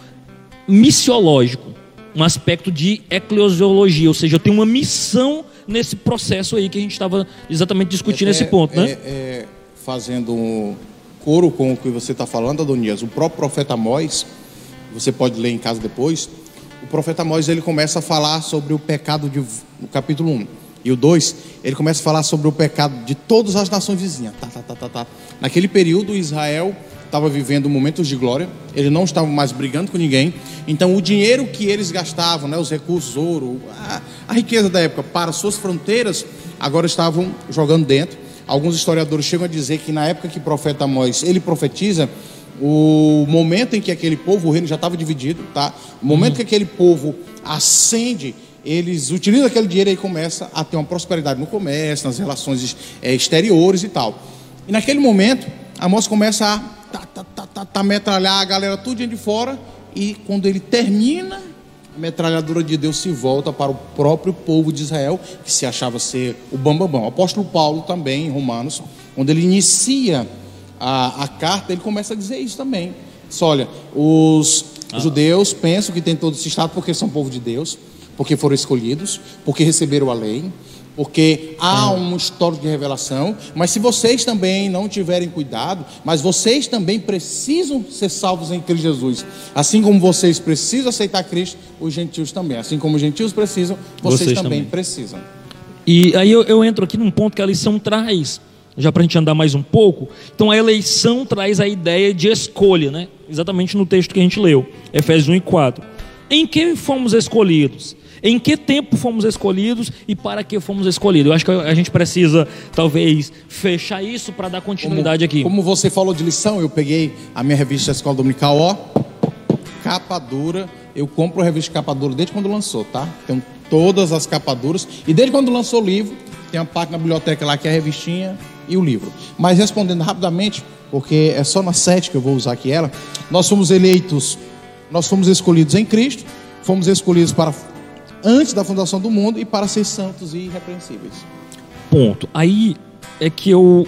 missiológico, um aspecto de eclesiologia, ou seja, eu tenho uma missão nesse processo aí que a gente estava exatamente discutindo esse É, ponto, né? é, é, fazendo um coro com o que você está falando, Adonias, o próprio profeta Amós, você pode ler em casa depois, o profeta Amós ele começa a falar sobre o pecado de, no capítulo 1, e o 2, ele começa a falar sobre o pecado de todas as nações vizinhas. Tá, tá, tá, tá, tá. Naquele período, Israel estava vivendo momentos de glória, eles não estavam mais brigando com ninguém, então o dinheiro que eles gastavam, né, os recursos, ouro, a, a riqueza da época para suas fronteiras, agora estavam jogando dentro. Alguns historiadores chegam a dizer que na época que o profeta Amós, ele profetiza, o momento em que aquele povo, o reino já estava dividido, tá? O momento que aquele povo ascende, eles utilizam aquele dinheiro e começa a ter uma prosperidade no comércio, nas relações é, exteriores e tal. E naquele momento, Amós começa a tá, tá, tá, tá, tá, metralhar a galera tudo de fora e quando ele termina, a metralhadora de Deus se volta para o próprio povo de Israel, que se achava ser o bambambam. O apóstolo Paulo também, em Romanos, quando ele inicia a, a carta, ele começa a dizer isso também. Diz, olha, os ah. judeus pensam que tem todo esse estado porque são povo de Deus, porque foram escolhidos, porque receberam a lei, porque há um histórico de revelação, mas se vocês também não tiverem cuidado, mas vocês também precisam ser salvos em Cristo Jesus. Assim como vocês precisam aceitar Cristo, os gentios também. Assim como os gentios precisam, vocês, vocês também, também, precisam. E aí eu, eu entro aqui num ponto que a lição traz já para a gente andar mais um pouco. Então a eleição traz a ideia de escolha, né? Exatamente no texto que a gente leu, Efésios 1 e 4. Em que fomos escolhidos? Em que tempo fomos escolhidos e para que fomos escolhidos? Eu acho que a gente precisa, talvez, fechar isso para dar continuidade como, aqui. Como você falou de lição, eu peguei a minha revista Escola Dominical, ó, capa dura. Eu compro a revista capa dura desde quando lançou, tá? Tenho todas as capaduras. E desde quando lançou o livro, tem uma parte na biblioteca lá que é a revistinha e o livro. Mas respondendo rapidamente, porque é só na sete que eu vou usar aqui ela, nós fomos eleitos, nós fomos escolhidos em Cristo, fomos escolhidos para antes da fundação do mundo e para ser santos e irrepreensíveis. Ponto. Aí é que eu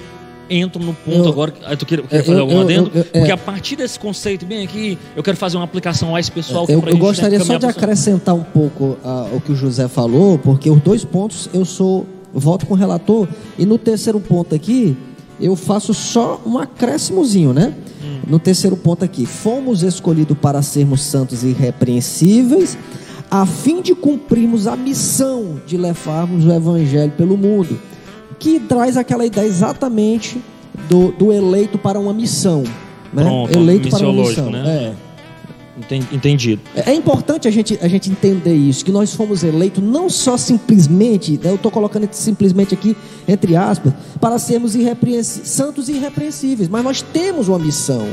entro no ponto eu, agora. Tu quer, quer fazer eu, algum adendo? Eu, porque a partir desse conceito, bem aqui, eu quero fazer uma aplicação mais pessoal. Eu, eu gostaria só de acrescentar um pouco uh, o que o José falou, porque os dois pontos eu sou voto com o relator. E no terceiro ponto aqui, eu faço só um acréscimozinho, né? Hum. No terceiro ponto aqui, fomos escolhidos para sermos santos e irrepreensíveis, a fim de cumprirmos a missão de levarmos o evangelho pelo mundo, que traz aquela ideia exatamente do, do eleito para uma missão, né? Pronto, eleito para uma missão, né? É. Entendido. É, é importante a gente, a gente entender isso, que nós fomos eleitos não só simplesmente, né, eu estou colocando simplesmente aqui, entre aspas, para sermos santos e irrepreensíveis, mas nós temos uma missão.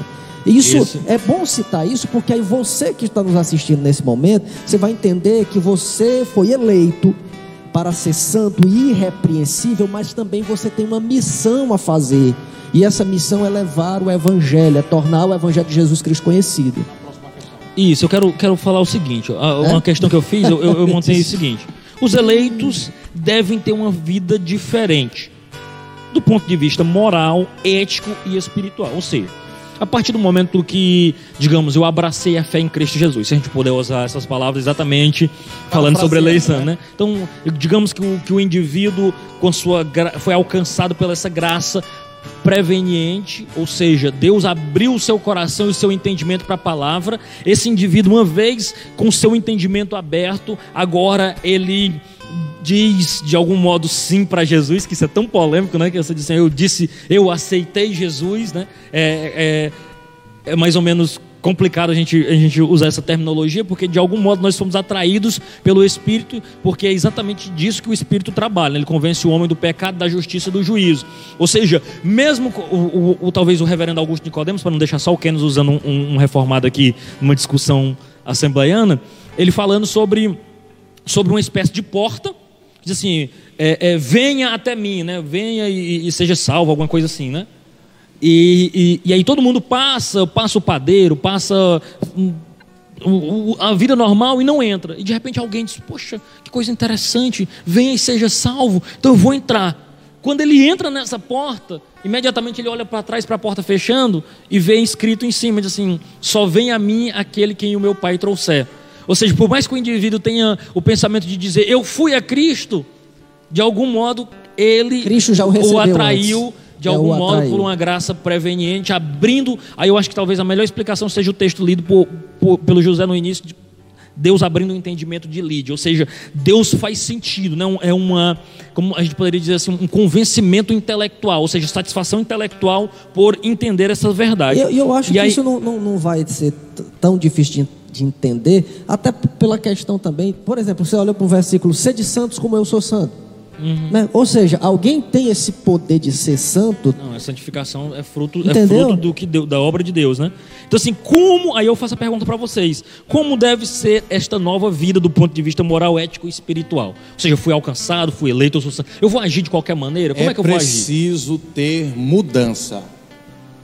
Isso, isso, é bom citar isso, porque aí você que está nos assistindo nesse momento, você vai entender que você foi eleito para ser santo e irrepreensível, mas também você tem uma missão a fazer. E essa missão é levar o evangelho, é tornar o evangelho de Jesus Cristo conhecido. Isso, eu quero, quero falar o seguinte: uma é? questão que eu fiz, eu, eu, eu [LAUGHS] montei o seguinte: os eleitos devem ter uma vida diferente, do ponto de vista moral, ético e espiritual. Ou seja, a partir do momento que, digamos, eu abracei a fé em Cristo Jesus, se a gente puder usar essas palavras exatamente falando sobre eleição, né? né? Então, digamos que o, que o indivíduo com sua foi alcançado pela essa graça preveniente, ou seja, Deus abriu o seu coração e o seu entendimento para a palavra. Esse indivíduo, uma vez com seu entendimento aberto, agora ele diz de algum modo sim para Jesus, que isso é tão polêmico, né? Que você disse, eu disse, eu aceitei Jesus, né? É, é, é mais ou menos complicado a gente, a gente usar essa terminologia, porque de algum modo nós fomos atraídos pelo Espírito, porque é exatamente disso que o Espírito trabalha. Ele convence o homem do pecado, da justiça e do juízo. Ou seja, mesmo o, o, o talvez o reverendo Augusto Nicodemos, para não deixar só o Kenneth usando um, um, um reformado aqui numa discussão assembleiana, ele falando sobre, sobre uma espécie de porta, diz assim, é, é, venha até mim, né? venha e, e seja salvo, alguma coisa assim, né? E, e, e, aí todo mundo passa, passa o padeiro, passa hum, a vida normal e não entra. E de repente alguém diz: Poxa, que coisa interessante, venha e seja salvo, então eu vou entrar. Quando ele entra nessa porta, imediatamente ele olha para trás para a porta fechando e vê escrito em cima: diz assim, Só vem a mim aquele quem o meu Pai trouxer. Ou seja, por mais que o indivíduo tenha o pensamento de dizer eu fui a Cristo, de algum modo ele o, o atraiu. Antes de algum é modo, por uma graça preveniente, abrindo. Aí eu acho que talvez a melhor explicação seja o texto lido por, por, pelo José no início, de, Deus abrindo o entendimento de Lídia, ou seja, Deus faz sentido, não é uma, como a gente poderia dizer assim, um convencimento intelectual, ou seja, satisfação intelectual por entender essa verdade. E eu, eu acho E que aí- isso não, não, não vai ser tão difícil de, de entender, até pela questão também, por exemplo, você olha para um versículo, sede santos como eu sou santo. Uhum. Né? Ou seja, alguém tem esse poder de ser santo, Não, a santificação é fruto, é fruto do que deu, da obra de Deus, né? Então assim, como, aí eu faço a pergunta para vocês, como deve ser esta nova vida do ponto de vista moral, ético e espiritual? Ou seja, eu fui alcançado, fui eleito, eu sou santo. Eu vou agir de qualquer maneira? Como é, que eu vou agir? preciso ter mudança.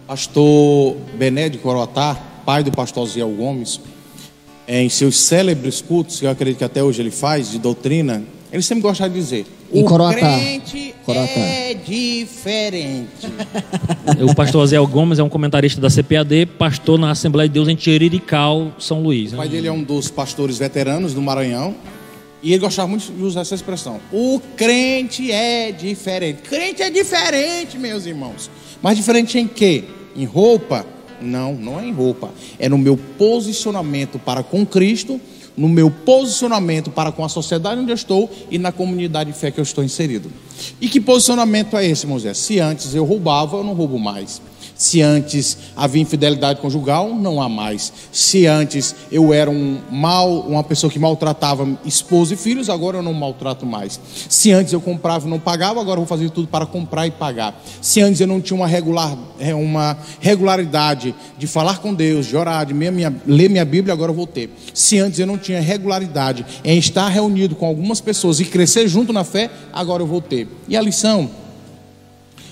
Pastor Bené de Coroatá, pai do pastor Ziel Gomes, em seus célebres cultos, que eu acredito que até hoje ele faz, de doutrina, ele sempre gosta de dizer: Em o Coroatá. crente Coroatá. é diferente. [LAUGHS] O pastor Zé Gomes é um comentarista da CPAD, pastor na Assembleia de Deus em Tirirical, São Luís. O né? pai dele é um dos pastores veteranos do Maranhão. E ele gostava muito de usar essa expressão. O crente é diferente. Crente é diferente, meus irmãos. Mas diferente em quê? Em roupa? Não, não é em roupa. É no meu posicionamento para com Cristo, no meu posicionamento para com a sociedade onde eu estou e na comunidade de fé que eu estou inserido. E que posicionamento é esse, Moisés? Se antes eu roubava, eu não roubo mais. Se antes havia infidelidade conjugal, não há mais. Se antes eu era um mal, uma pessoa que maltratava esposa e filhos, agora eu não maltrato mais. Se antes eu comprava e não pagava, agora eu vou fazer tudo para comprar e pagar. Se antes eu não tinha uma, regular, é, uma regularidade de falar com Deus, de orar, de minha, minha, ler minha Bíblia, agora eu vou ter. Se antes eu não tinha regularidade em estar reunido com algumas pessoas e crescer junto na fé, agora eu vou ter. E a lição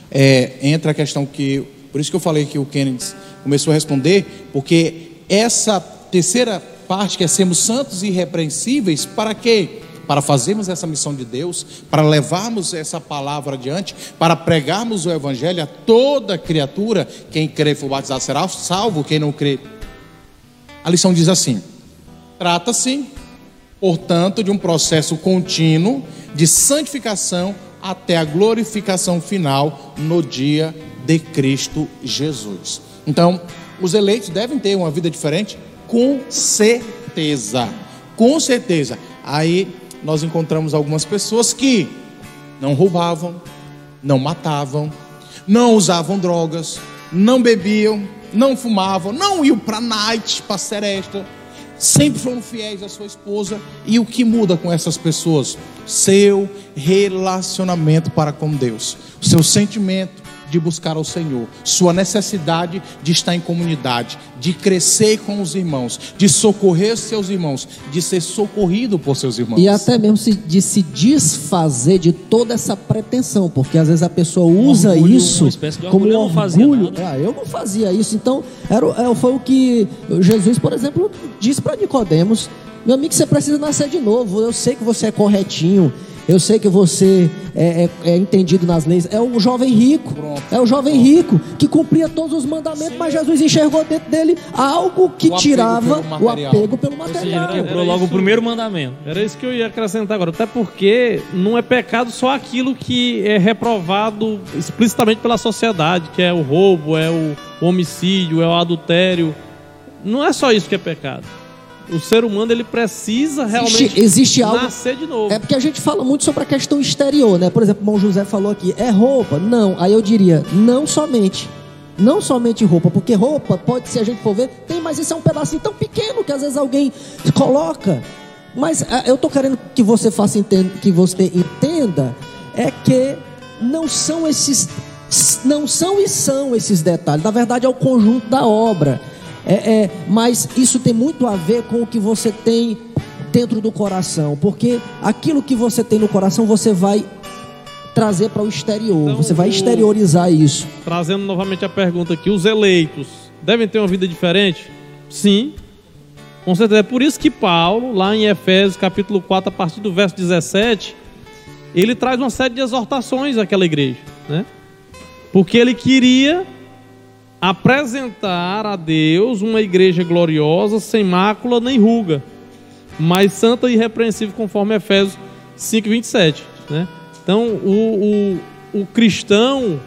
é, entra a questão que, por isso que eu falei que o Kennedy começou a responder, porque essa terceira parte que é sermos santos e irrepreensíveis, para quê? Para fazermos essa missão de Deus, para levarmos essa palavra adiante, para pregarmos o evangelho a toda criatura, quem e for batizado será salvo, quem não crê. A lição diz assim: trata-se, portanto, de um processo contínuo de santificação até a glorificação final no dia de Cristo Jesus. Então, os eleitos devem ter uma vida diferente? Com certeza. Com certeza. Aí nós encontramos algumas pessoas que não roubavam, não matavam, não usavam drogas, não bebiam, não fumavam, não iam para night, para seresta, sempre foram fiéis à sua esposa. E o que muda com essas pessoas? Seu relacionamento para com Deus, o seu sentimento de buscar ao Senhor, sua necessidade de estar em comunidade, de crescer com os irmãos, de socorrer seus irmãos, de ser socorrido por seus irmãos. E até mesmo se- de se desfazer de toda essa pretensão, porque às vezes a pessoa usa orgulho, isso como orgulho, eu não fazia orgulho. Ah, eu não fazia isso. Então, era, é, foi o que Jesus, por exemplo, disse para Nicodemos: Meu amigo, você precisa nascer de novo. Eu sei que você é corretinho. Eu sei que você é, é- é entendido nas leis. É o jovem rico. É o jovem rico que cumpria todos os mandamentos, mas Jesus enxergou dentro dele algo que O tirava o apego pelo material. ele quebrou logo o primeiro mandamento. Era isso que eu ia acrescentar agora. Até porque não é pecado só aquilo que é reprovado explicitamente pela sociedade, que é o roubo, é o homicídio, é o adultério. Não é só isso que é pecado. O ser humano ele precisa realmente Existe, existe algo. nascer de novo. É porque a gente fala muito sobre a questão exterior, né? Por exemplo, o irmão José falou aqui, é roupa? Não. Aí eu diria, não somente. Não somente roupa, porque roupa pode, se a gente for ver, tem, mas isso é um pedacinho tão pequeno que às vezes alguém coloca. Mas ah, eu tô querendo que você faça entenda, que você entenda é que não são esses não são e são esses detalhes. Na verdade é o conjunto da obra. É, é, mas isso tem muito a ver com o que você tem dentro do coração, porque aquilo que você tem no coração você vai trazer para o exterior, Então, você vai exteriorizar isso. Trazendo novamente a pergunta aqui, os eleitos devem ter uma vida diferente? Sim. Com certeza. É por isso que Paulo, lá em Efésios capítulo 4, a partir do verso 17, ele traz uma série de exortações àquela igreja, né? Porque ele queria apresentar a Deus uma igreja gloriosa, sem mácula nem ruga, mas santa e irrepreensível, conforme Efésios 5, 27. Né? Então, o, o, o cristão,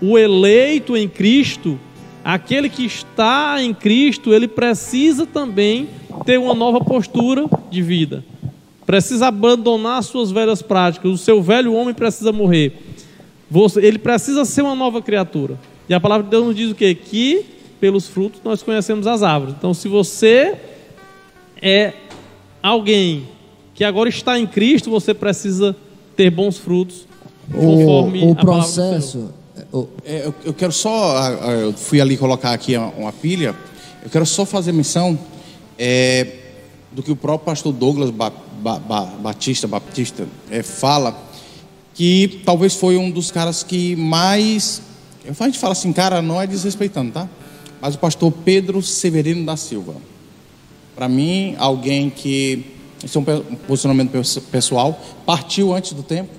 o eleito em Cristo, aquele que está em Cristo, ele precisa também ter uma nova postura de vida. Precisa abandonar suas velhas práticas. O seu velho homem precisa morrer. Ele precisa ser uma nova criatura. E a palavra de Deus nos diz o quê? Que pelos frutos nós conhecemos as árvores. Então, se você é alguém que agora está em Cristo, você precisa ter bons frutos conforme O, o a palavra do Senhor. processo. o- É, eu, eu quero só, ah, ah, eu fui ali colocar aqui uma, pilha, eu quero só fazer menção é, do que o próprio pastor Douglas Ba- Ba- Ba- Batista, Baptista é, fala, que talvez foi um dos caras que mais, a gente fala assim, cara, não é desrespeitando, tá? Mas o pastor Pedro Severino da Silva, para mim, alguém que, esse é um posicionamento pes- pessoal, partiu antes do tempo,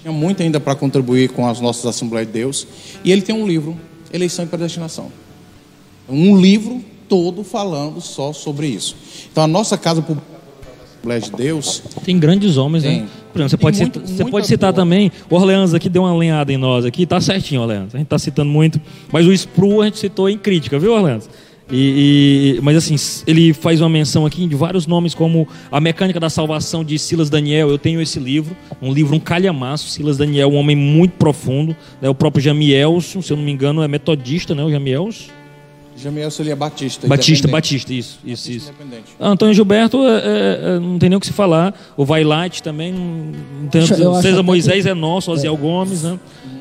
tinha muito ainda para contribuir com as nossas Assembleias de Deus. E ele tem um livro, Eleição e Predestinação. Um livro todo falando só sobre isso. Então a nossa casa pública Assembleia de Deus, Tem grandes homens, Tem. né? Por exemplo, você Tem pode, muito- citar, você pode citar boa. também. O Orleans aqui deu uma lenhada em nós aqui, tá certinho, Orleans. A gente tá citando muito. Mas o Spru a gente citou em crítica, viu, Orleans? E, e- mas assim, ele faz uma menção aqui de vários nomes, como A Mecânica da Salvação de Silas Daniel. Eu tenho esse livro, um livro, um calhamaço. Silas Daniel, um homem muito profundo. Né? O próprio Jamielson, se eu não me engano, é metodista, né? O Jamielson? Jamiel Celia Batista. Batista. Batista, isso, isso, isso. Independente. Ah, Antônio Gilberto, é, é, é, não tem nem o que se falar. O Vailate também, não tem, eu César Moisés que- é nosso, Osiel Gomes, né?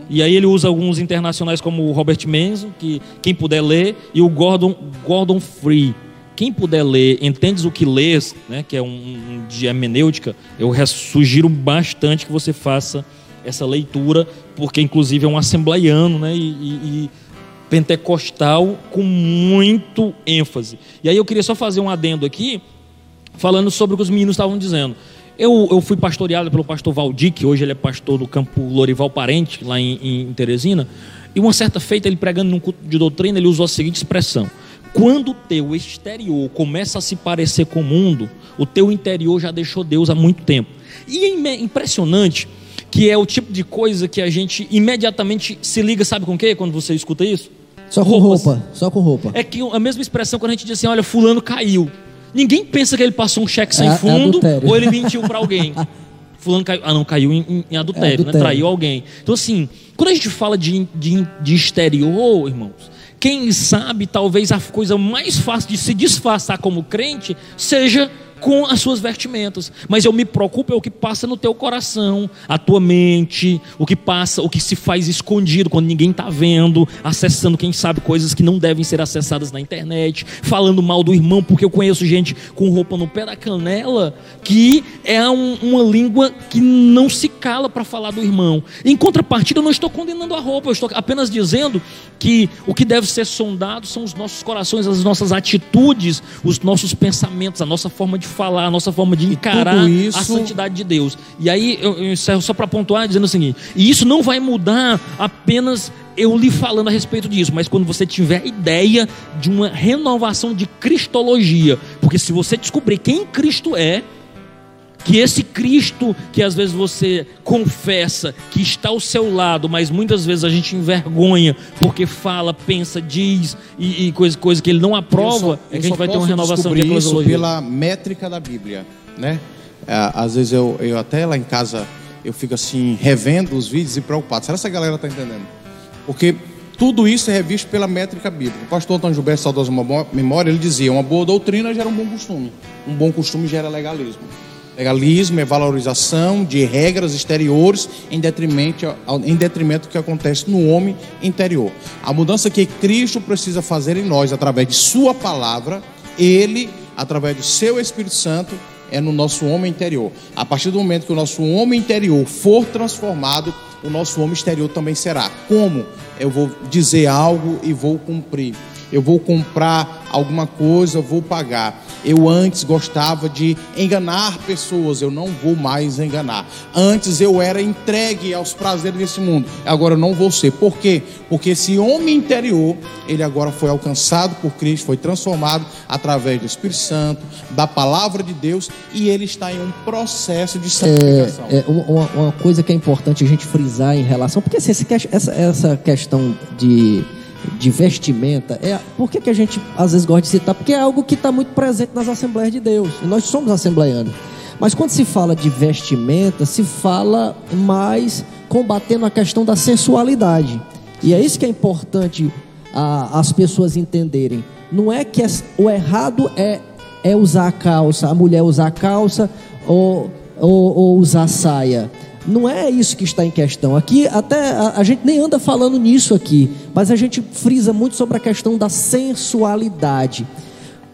E aí ele usa alguns internacionais como o Robert Menzo, que quem puder ler, e o Gordon, Gordon Free. Quem puder ler, entendes o que lês, né, que é um, um de hermenêutica, eu sugiro bastante que você faça essa leitura, porque inclusive é um assembleiano, né, e- e- e pentecostal com muito ênfase. E aí eu queria só fazer um adendo aqui, falando sobre o que os meninos estavam dizendo. Eu, eu fui pastoreado pelo pastor Valdir, que hoje ele é pastor do campo Lorival Parente, lá em, em Teresina, e uma certa feita, ele pregando num culto de doutrina, ele usou a seguinte expressão: Quando o teu exterior começa a se parecer com o mundo, o teu interior já deixou Deus há muito tempo. E é im- impressionante que é o tipo de coisa que a gente imediatamente se liga, sabe com o quê? Quando você escuta isso? Só com Roupas. roupa. Só com roupa. É que a mesma expressão quando a gente diz assim, olha, fulano caiu. Ninguém pensa que ele passou um cheque sem É- é fundo adultério. ou ele mentiu pra alguém. [LAUGHS] Fulano caiu. Ah, não, caiu em, em- em adultério, É né? adultério. Traiu alguém. Então, assim, quando a gente fala de, de, de exterior, irmãos, quem sabe talvez a coisa mais fácil de se disfarçar como crente seja com as suas vestimentas. Mas eu me preocupo é o que passa no teu coração, a tua mente, o que passa, o que se faz escondido quando ninguém está vendo, acessando, quem sabe, coisas que não devem ser acessadas na internet, falando mal do irmão, porque eu conheço gente com roupa no pé da canela que é um- uma língua que não se cala para falar do irmão. Em contrapartida, eu não estou condenando a roupa, eu estou apenas dizendo que o que deve ser sondado são os nossos corações, as nossas atitudes, os nossos pensamentos, a nossa forma de falar, a nossa forma de encarar isso- a santidade de Deus. E aí eu, eu encerro só para pontuar dizendo o seguinte: e isso não vai mudar apenas eu lhe falando a respeito disso, mas quando você tiver a ideia de uma renovação de cristologia, porque se você descobrir quem Cristo é, que esse Cristo que às vezes você confessa que está ao seu lado, mas muitas vezes a gente envergonha porque fala, pensa, diz e, e coisa, coisa que ele não aprova, é que a gente vai ter uma renovação de isso pela métrica da Bíblia, né? É, Às vezes eu, eu até lá em casa eu fico assim revendo os vídeos e preocupado. Será que essa galera está entendendo? Porque tudo isso é revisto pela métrica bíblica. O pastor Antônio Gilberto, saudoso memória, ele dizia: uma boa doutrina gera um bom costume, um bom costume gera legalismo. Legalismo é valorização de regras exteriores em detrimento, em detrimento do que acontece no homem interior. A mudança que Cristo precisa fazer em nós através de Sua palavra, Ele, através do Seu Espírito Santo, é no nosso homem interior. A partir do momento que o nosso homem interior for transformado, o nosso homem exterior também será. Como? Eu vou dizer algo e vou cumprir. Eu vou comprar alguma coisa, eu vou pagar. Eu antes gostava de enganar pessoas, eu não vou mais enganar. Antes eu era entregue aos prazeres desse mundo, agora eu não vou ser. Por quê? Porque esse homem interior, ele agora foi alcançado por Cristo, foi transformado através do Espírito Santo, da palavra de Deus, e ele está em um processo de santificação. É, uma, uma- uma coisa que é importante a gente frisar em relação, porque assim, essa, essa questão de de vestimenta, é, por que, que a gente às vezes gosta de citar? Porque é algo que está muito presente nas Assembleias de Deus. E nós somos assembleianos. Mas quando se fala de vestimenta, se fala mais combatendo a questão da sensualidade. E é isso que é importante a, as pessoas entenderem. Não é que é- o errado é, é usar a calça, a mulher usar a calça ou, ou, ou usar saia. Não é isso que está em questão. Aqui, até a, a gente nem anda falando nisso aqui, mas a gente frisa muito sobre a questão da sensualidade.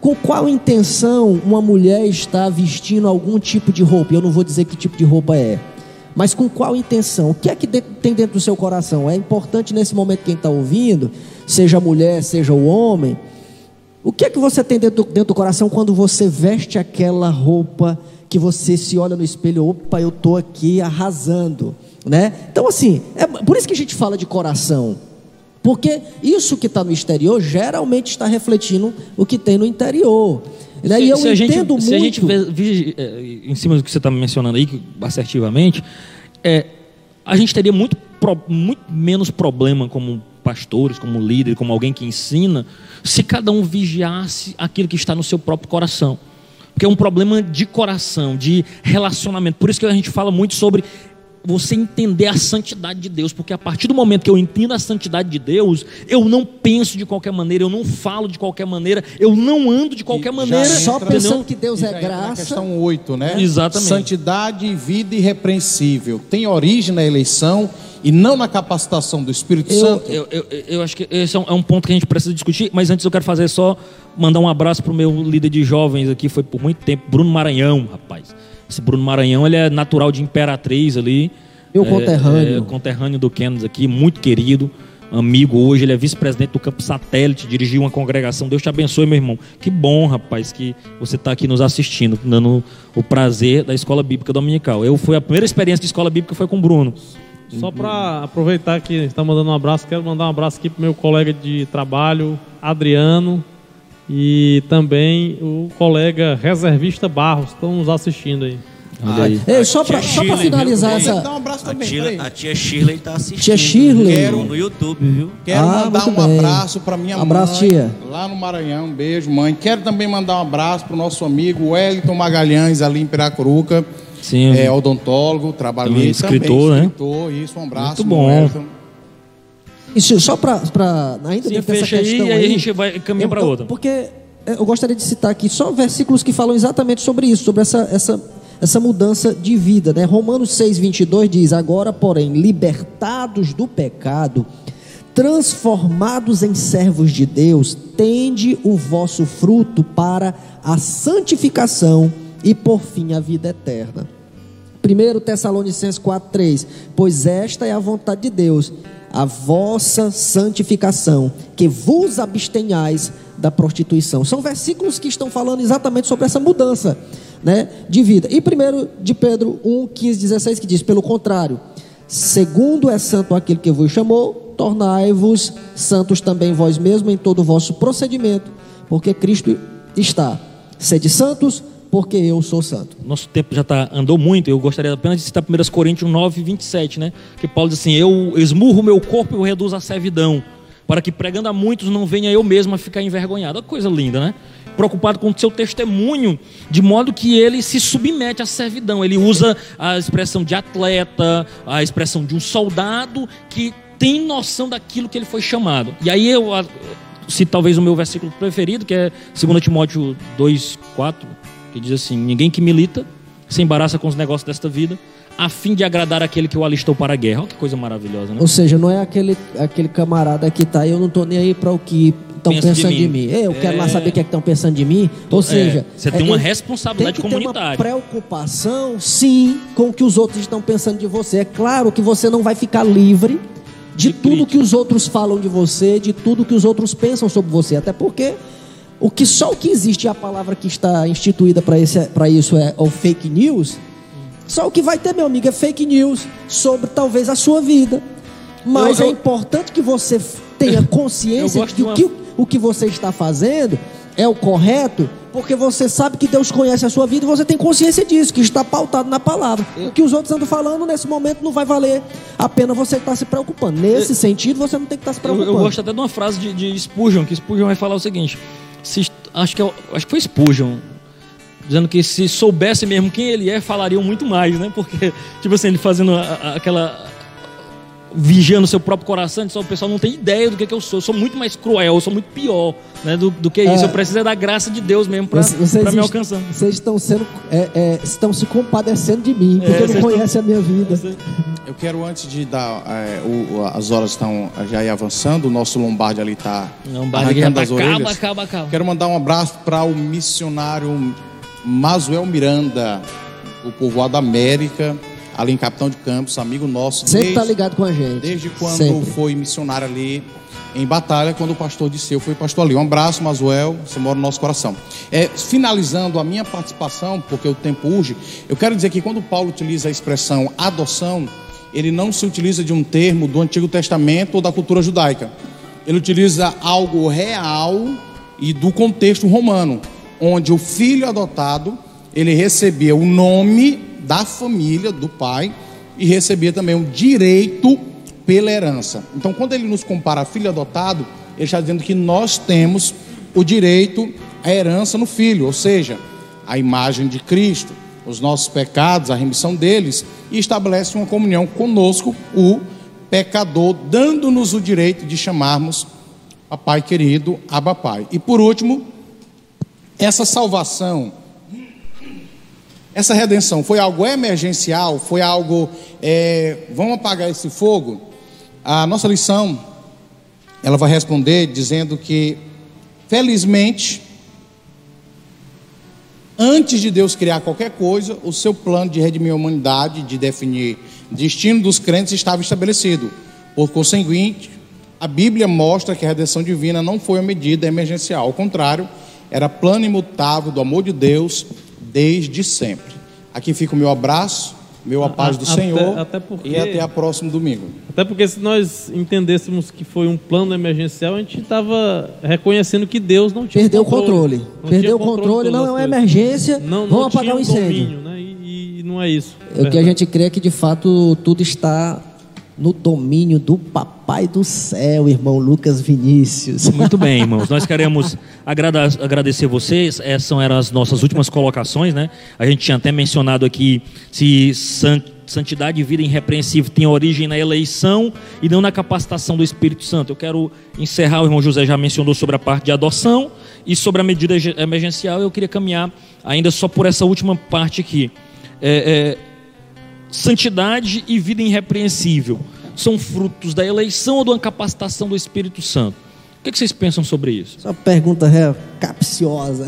Com qual intenção uma mulher está vestindo algum tipo de roupa? Eu não vou dizer que tipo de roupa é, mas com qual intenção? O que é que de- tem dentro do seu coração? É importante nesse momento quem está ouvindo, seja a mulher, seja o homem, o que é que você tem dentro, dentro do coração quando você veste aquela roupa que você se olha no espelho, opa, eu estou aqui arrasando, né? Então assim, é por isso que a gente fala de coração, porque isso que está no exterior geralmente está refletindo o que tem no interior. Né? e eu se a gente, entendo se a gente muito. vê- vê, é, em cima do que você está mencionando aí, assertivamente, é, a gente teria muito, muito menos problema como pastores, como líder, como alguém que ensina, se cada um vigiasse aquilo que está no seu próprio coração. Porque é um problema de coração, de relacionamento. Por isso que a gente fala muito sobre você entender a santidade de Deus, porque a partir do momento que eu entendo a santidade de Deus, eu não penso de qualquer maneira, eu não falo de qualquer maneira, eu não ando de qualquer maneira. Só entra- pensando que Deus E é graça. questão 8, né? Exatamente. Santidade, vida irrepreensível. Tem origem na eleição e não na capacitação do Espírito Eu, Santo. eu, eu, eu acho que esse é um, é um ponto que a gente precisa discutir, mas antes eu quero fazer só mandar um abraço pro meu líder de jovens aqui, foi por muito tempo, Bruno Maranhão, rapaz. Esse Bruno Maranhão, ele é natural de Imperatriz ali. Meu É, conterrâneo. É, conterrâneo do Kennedy aqui, muito querido, amigo hoje, ele é vice-presidente do Campo Satélite, dirigiu uma congregação. Deus te abençoe, meu irmão. Que bom, rapaz, que você está aqui nos assistindo, dando o prazer da Escola Bíblica Dominical. Eu fui a primeira experiência de Escola Bíblica foi com o Bruno. Só para aproveitar que está mandando um abraço, quero mandar um abraço aqui pro meu colega de trabalho, Adriano, e também o colega reservista Barros, estão nos assistindo aí. Olha aí. Ei, só para Tia só pra Shirley, finalizar essa. um abraço A também. tia, peraí. a tia Shirley tá assistindo. Tia Shirley. Quero no YouTube, viu? Quero Ah, mandar um bem. abraço para minha Abraço, mãe. tia. Lá no Maranhão. Um beijo, mãe. Quero também mandar um abraço para o nosso amigo Wellington Magalhães, ali em Piracuruca. Sim. É odontólogo, trabalhei Também escritor, né? escritor, isso, um abraço. Muito bom. Wellington. Isso, só para ainda Sim, dentro dessa fecha aí questão e aí a gente vai caminhar eu- outra. Porque é, eu gostaria de citar aqui só versículos que falam exatamente sobre isso, sobre essa, essa, essa mudança de vida. Né? Romanos 6, 22 diz: Agora, porém, libertados do pecado, transformados em servos de Deus, tende o vosso fruto para a santificação e, por fim, a vida eterna. 1 Tessalonicenses 4,3: Pois esta é a vontade de Deus, a vossa santificação, que vos abstenhais da prostituição. São versículos que estão falando exatamente sobre essa mudança né, de vida. E primeiro de Pedro 1, 15, 16, que diz: Pelo contrário, segundo é santo aquele que vos chamou, tornai-vos santos também vós mesmos em todo o vosso procedimento, porque Cristo está. Sede santos, porque eu sou santo. Nosso tempo já tá, andou muito, eu gostaria apenas de citar 1 Coríntios 9, 27, né? Que Paulo diz assim: Eu esmurro o meu corpo e o reduzo à servidão, para que pregando a muitos não venha eu mesmo a ficar envergonhado. Olha coisa linda, né? Preocupado com o seu testemunho, de modo que ele se submete à servidão. Ele usa a expressão de atleta, a expressão de um soldado que tem noção daquilo que ele foi chamado. E aí eu cito talvez o meu versículo preferido, que é 2 Timóteo 2, 4, que diz assim: Ninguém que milita se embaraça com os negócios desta vida, a fim de agradar aquele que o alistou para a guerra. Olha que coisa maravilhosa, né? Ou seja, não é aquele, aquele camarada que tá aí, eu não tô nem aí para o que estão Pensa de pensando de mim. mim. Eu quero É. lá saber o que é que estão pensando de mim. Ou seja, você tem é, uma eu- responsabilidade tem que ter uma comunitária. preocupação, sim, com o que os outros estão pensando de você. É claro que você não vai ficar livre de, De tudo crítica. que os outros falam de você, de tudo que os outros pensam sobre você. Até porque o que só o que existe é a palavra que está instituída para isso é o fake news. Só o que vai ter, meu amigo, é fake news sobre talvez a sua vida. Mas Eu- eu- é importante que você tenha consciência de uma- que o- que você está fazendo é o correto Porque você sabe que Deus conhece a sua vida e você tem consciência disso, que está pautado na palavra. O que os outros andam falando nesse momento não vai valer a pena você estar se preocupando. Nesse sentido, você não tem que estar se Eu, preocupando. eu gosto até de uma frase de, de Spurgeon, que Spurgeon vai falar o seguinte: se, acho, que é, acho que foi Spurgeon, dizendo que se soubesse mesmo quem ele é, falariam muito mais, né? Porque, [LAUGHS] tipo assim, ele fazendo a- a- aquela. Vigiando seu próprio coração, só o pessoal não tem ideia do que, que eu sou. Eu sou muito mais cruel, eu sou muito pior né, do, do que isso. É. Eu preciso é da graça de Deus mesmo para me alcançar. Vocês estão sendo, é, é, estão se compadecendo de mim, porque É, não vocês conhecem a minha vida. Eu quero, antes de dar. é, o- as horas estão já aí avançando, o nosso Lombardi ali está Não, arrancando tá, as acaba, orelhas. acaba, acaba. Quero mandar um abraço para o missionário Masuel Miranda, o povoado da América, ali em Capitão de Campos, amigo nosso. Sempre desde, tá ligado com a gente. Desde quando Sempre. foi missionário ali em batalha, quando o pastor disse eu fui pastor ali. Um abraço, Masuel, você mora no nosso coração. É, finalizando a minha participação, porque o tempo urge, eu quero dizer que quando Paulo utiliza a expressão adoção, ele não se utiliza de um termo do Antigo Testamento ou da cultura judaica. Ele utiliza algo real e do contexto romano, onde o filho adotado, ele recebia o nome da família, do pai, e recebia também o direito pela herança. Então, quando ele nos compara a filho adotado, ele está dizendo que nós temos o direito à herança no filho, ou seja, a imagem de Cristo, os nossos pecados, a remissão deles, e estabelece uma comunhão conosco, o pecador, dando-nos o direito de chamarmos Papai querido, Abba Pai. E por último, essa salvação, essa redenção foi algo emergencial, foi algo, é, vamos apagar esse fogo? A nossa lição, ela vai responder dizendo que, felizmente, antes de Deus criar qualquer coisa, o seu plano de redimir a humanidade, de definir destino dos crentes estava estabelecido. Por conseguinte, a Bíblia mostra que a redenção divina não foi uma medida emergencial, ao contrário, era plano imutável do amor de Deus desde sempre. Aqui fica o meu abraço, meu a paz do até- Senhor até porque- e até a próximo domingo. Até porque se nós entendêssemos que foi um plano emergencial, a gente estava reconhecendo que Deus não tinha Perdeu o controle. Não Perdeu o controle, de não é uma emergência. Não, não vamos apagar o um incêndio. domínio, né? E, e não é isso. O que a gente crê é que de fato tudo está no domínio do Papai do Céu, irmão Lucas Vinícius. [LAUGHS] Muito bem, irmãos. Nós [LAUGHS] queremos agradecer vocês. Essas eram as nossas últimas colocações, né? A gente tinha até mencionado aqui se san- santidade e vida irrepreensível tem origem na eleição e não na capacitação do Espírito Santo. Eu quero encerrar, o irmão José já mencionou sobre a parte de adoção e sobre a medida emergencial. Eu queria caminhar ainda só por essa última parte aqui. É, é, santidade e vida irrepreensível são frutos da eleição ou da capacitação do Espírito Santo? O que, que vocês pensam sobre isso? Só pergunta é, capciosa.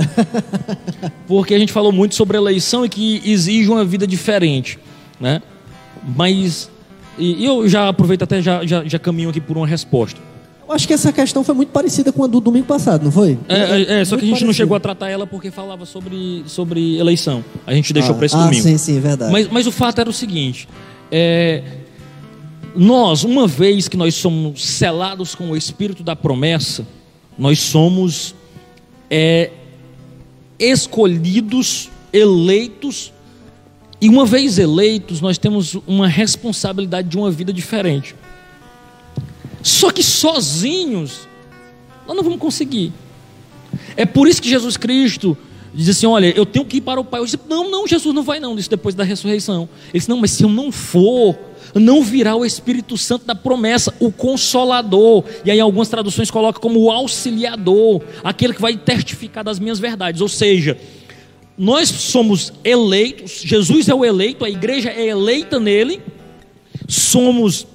[LAUGHS] Porque a gente falou muito sobre eleição e que exige uma vida diferente, né? Mas e eu já aproveito até já, já, já caminho aqui por uma resposta. Eu acho que essa questão foi muito parecida com a do domingo passado, não foi? É, é, é, só que a gente Muito não chegou a tratar ela porque falava sobre, sobre eleição. A gente deixou ah, para esse ah, domingo. sim, sim, verdade. Mas, mas o fato era o seguinte: é, nós, uma vez que nós somos selados com o Espírito da promessa, nós somos é, escolhidos, eleitos, e uma vez eleitos, nós temos uma responsabilidade de uma vida diferente. Só que sozinhos, nós não vamos conseguir. É por isso que Jesus Cristo diz assim: Olha, eu tenho que ir para o Pai. Eu disse: Não, não, Jesus não vai, não. Isso depois da ressurreição. Ele disse: Não, mas se eu não for, não virá o Espírito Santo da promessa, o Consolador. E aí, algumas traduções colocam como o Auxiliador, aquele que vai testificar das minhas verdades. Ou seja, nós somos eleitos, Jesus é o eleito, a igreja é eleita nele, somos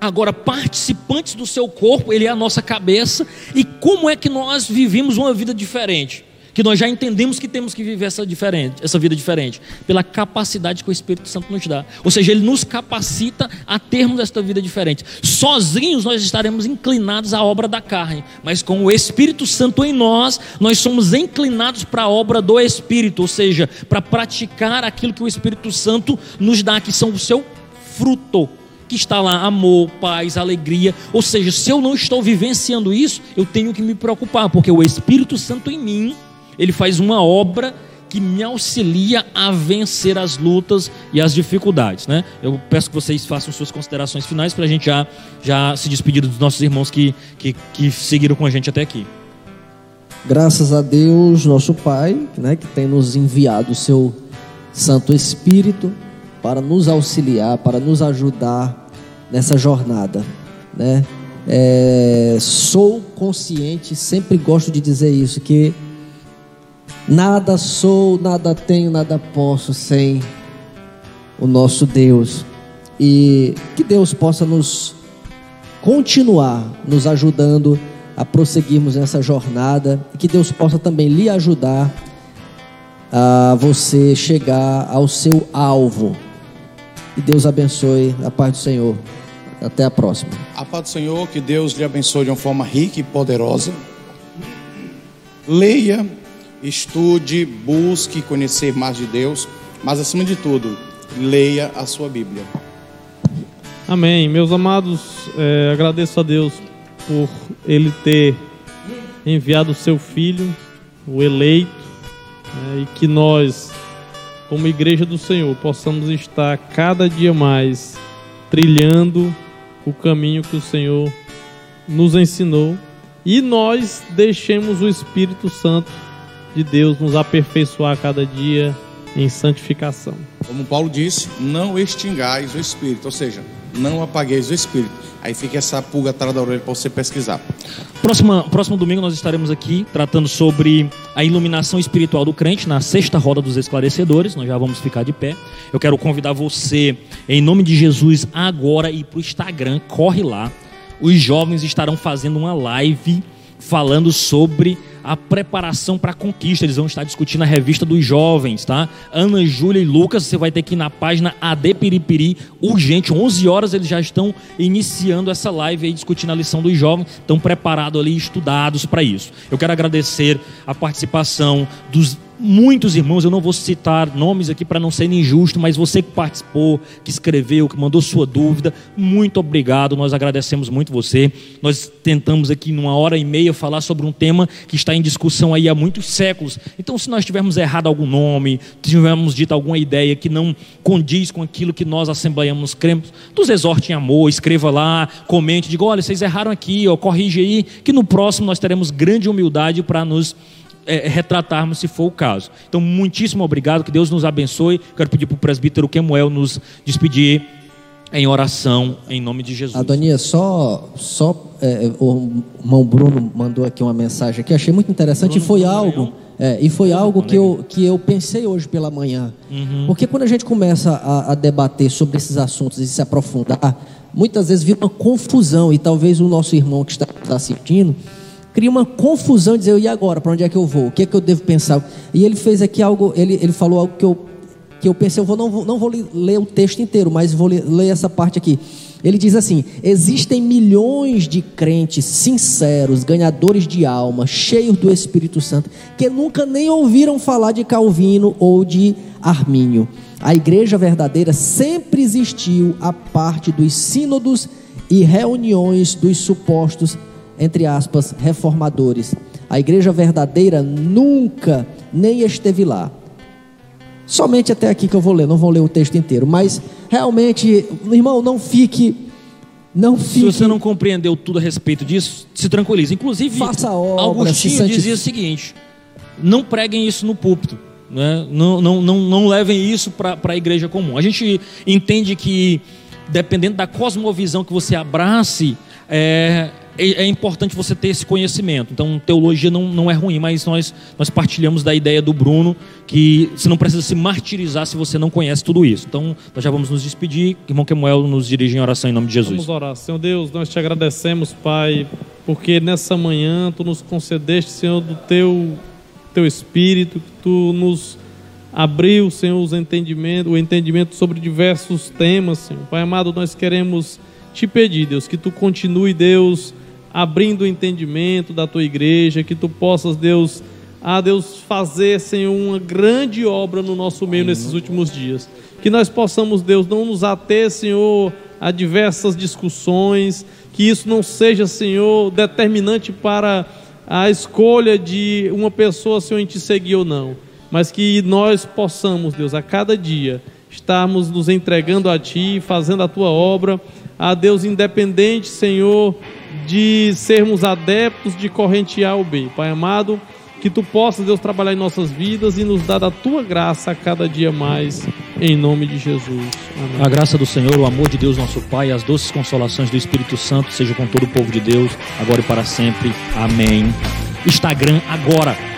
agora participantes do seu corpo, ele é a nossa cabeça, e como é que nós vivemos uma vida diferente? Que nós já entendemos que temos que viver essa, diferente, essa vida diferente, pela capacidade que o Espírito Santo nos dá. Ou seja, ele nos capacita a termos esta vida diferente. Sozinhos nós estaremos inclinados à obra da carne, mas com o Espírito Santo em nós, nós somos inclinados para a obra do Espírito, ou seja, para praticar aquilo que o Espírito Santo nos dá, que são o seu fruto que está lá amor, paz, alegria. Ou seja, se eu não estou vivenciando isso, eu tenho que me preocupar, porque o Espírito Santo em mim ele faz uma obra que me auxilia a vencer as lutas e as dificuldades, né? Eu peço que vocês façam suas considerações finais para a gente já, já se despedir dos nossos irmãos que, que, que seguiram com a gente até aqui. Graças a Deus, nosso Pai, né, que tem nos enviado o seu Santo Espírito para nos auxiliar, para nos ajudar nessa jornada, né? É, sou consciente, sempre gosto de dizer isso, que nada sou, nada tenho, nada posso sem o nosso Deus. E que Deus possa nos continuar nos ajudando a prosseguirmos nessa jornada e que Deus possa também lhe ajudar a você chegar ao seu alvo. E Deus abençoe a paz do Senhor. Até a próxima. A paz do Senhor, que Deus lhe abençoe de uma forma rica e poderosa. Leia, estude, busque conhecer mais de Deus, mas acima de tudo, leia a sua Bíblia. Amém. Meus amados, é, agradeço a Deus por Ele ter enviado o seu Filho, o eleito, né, e que nós, como Igreja do Senhor, possamos estar cada dia mais trilhando o caminho que o Senhor nos ensinou e nós deixemos o Espírito Santo de Deus nos aperfeiçoar cada dia em santificação. Como Paulo disse, não extingais o Espírito, ou seja, não apagueis o Espírito. Aí fica essa pulga atrás da orelha para você pesquisar. Próxima, próximo domingo nós estaremos aqui tratando sobre a iluminação espiritual do crente na sexta roda dos esclarecedores. Nós já vamos ficar de pé. Eu quero convidar você, em nome de Jesus, agora ir para o Instagram. Corre lá. Os jovens estarão fazendo uma live falando sobre a preparação para a conquista. Eles vão estar discutindo a revista dos jovens, tá? Ana, Júlia e Lucas, você vai ter que ir na página AD Piripiri, urgente, 11 horas eles já estão iniciando essa live aí, discutindo a lição dos jovens, estão preparados ali, estudados para isso. Eu quero agradecer a participação dos muitos irmãos, eu não vou citar nomes aqui para não ser injusto, mas você que participou, que escreveu, que mandou sua dúvida, muito obrigado, nós agradecemos muito você. Nós tentamos aqui numa hora e meia falar sobre um tema que está em discussão aí há muitos séculos. Então, se nós tivermos errado algum nome, tivermos dito alguma ideia que não condiz com aquilo que nós assembleiamos cremos, nos exorte em amor, escreva lá, comente, diga, olha, vocês erraram aqui, ó, corrige aí, que no próximo nós teremos grande humildade para nos é, retratarmos se for o caso. Então, muitíssimo obrigado, que Deus nos abençoe. Quero pedir para o presbítero Kemuel nos despedir em oração, em nome de Jesus. Adonias, só, só é, o irmão Bruno mandou aqui uma mensagem que achei muito interessante Bruno e foi Bruno algo, é, e foi algo que eu, que eu pensei hoje pela manhã. Uhum. Porque quando a gente começa a, a debater sobre esses assuntos e se aprofundar, muitas vezes vira uma confusão e talvez o nosso irmão que está, está assistindo cria uma confusão dizer, e agora, para onde é que eu vou? O que é que eu devo pensar? E ele fez aqui algo, ele, ele falou algo que eu, que eu pensei, eu vou, não, vou, não vou ler o texto inteiro, mas vou ler, ler essa parte aqui. Ele diz assim: existem milhões de crentes sinceros, ganhadores de alma, cheios do Espírito Santo, que nunca nem ouviram falar de Calvino ou de Armínio. A igreja verdadeira sempre existiu a parte dos sínodos e reuniões dos supostos, entre aspas, reformadores. A igreja verdadeira nunca nem esteve lá. Somente até aqui que eu vou ler, não vou ler o texto inteiro, mas realmente, irmão, não fique não Se fique você não compreendeu tudo a respeito disso, se tranquilize. Inclusive, Faça obra, se Augustinho dizia o seguinte: não preguem isso no púlpito. Né? Não, não, não, não levem isso para a igreja comum. A gente entende que, dependendo da cosmovisão que você abrace, é, é, é importante você ter esse conhecimento. Então, teologia não, não é ruim, mas nós, nós partilhamos da ideia do Bruno que você não precisa se martirizar se você não conhece tudo isso. Então, nós já vamos nos despedir. Irmão Kemuel nos dirige em oração em nome de Jesus. Vamos orar. Senhor Deus, nós te agradecemos, Pai, porque nessa manhã tu nos concedeste, Senhor, do teu, teu Espírito, que tu nos abriu, Senhor, os entendimento, o entendimento sobre diversos temas, Senhor. Pai amado, nós queremos te pedir, Deus, que tu continue, Deus, abrindo o entendimento da tua igreja, que tu possas, Deus, a Deus fazer, Senhor, uma grande obra no nosso meio nesses últimos dias. Que nós possamos, Deus, não nos ater, Senhor, a diversas discussões, que isso não seja, Senhor, determinante para a escolha de uma pessoa se a gente seguir ou não, mas que nós possamos, Deus, a cada dia estarmos nos entregando a Ti, fazendo a Tua obra, a Deus independente, Senhor, de sermos adeptos de corrente A ou B. Pai amado, que Tu possas, Deus, trabalhar em nossas vidas e nos dar a Tua graça a cada dia mais, em nome de Jesus. Amém. A graça do Senhor, o amor de Deus, nosso Pai, as doces consolações do Espírito Santo sejam com todo o povo de Deus, agora e para sempre. Amém. Instagram agora.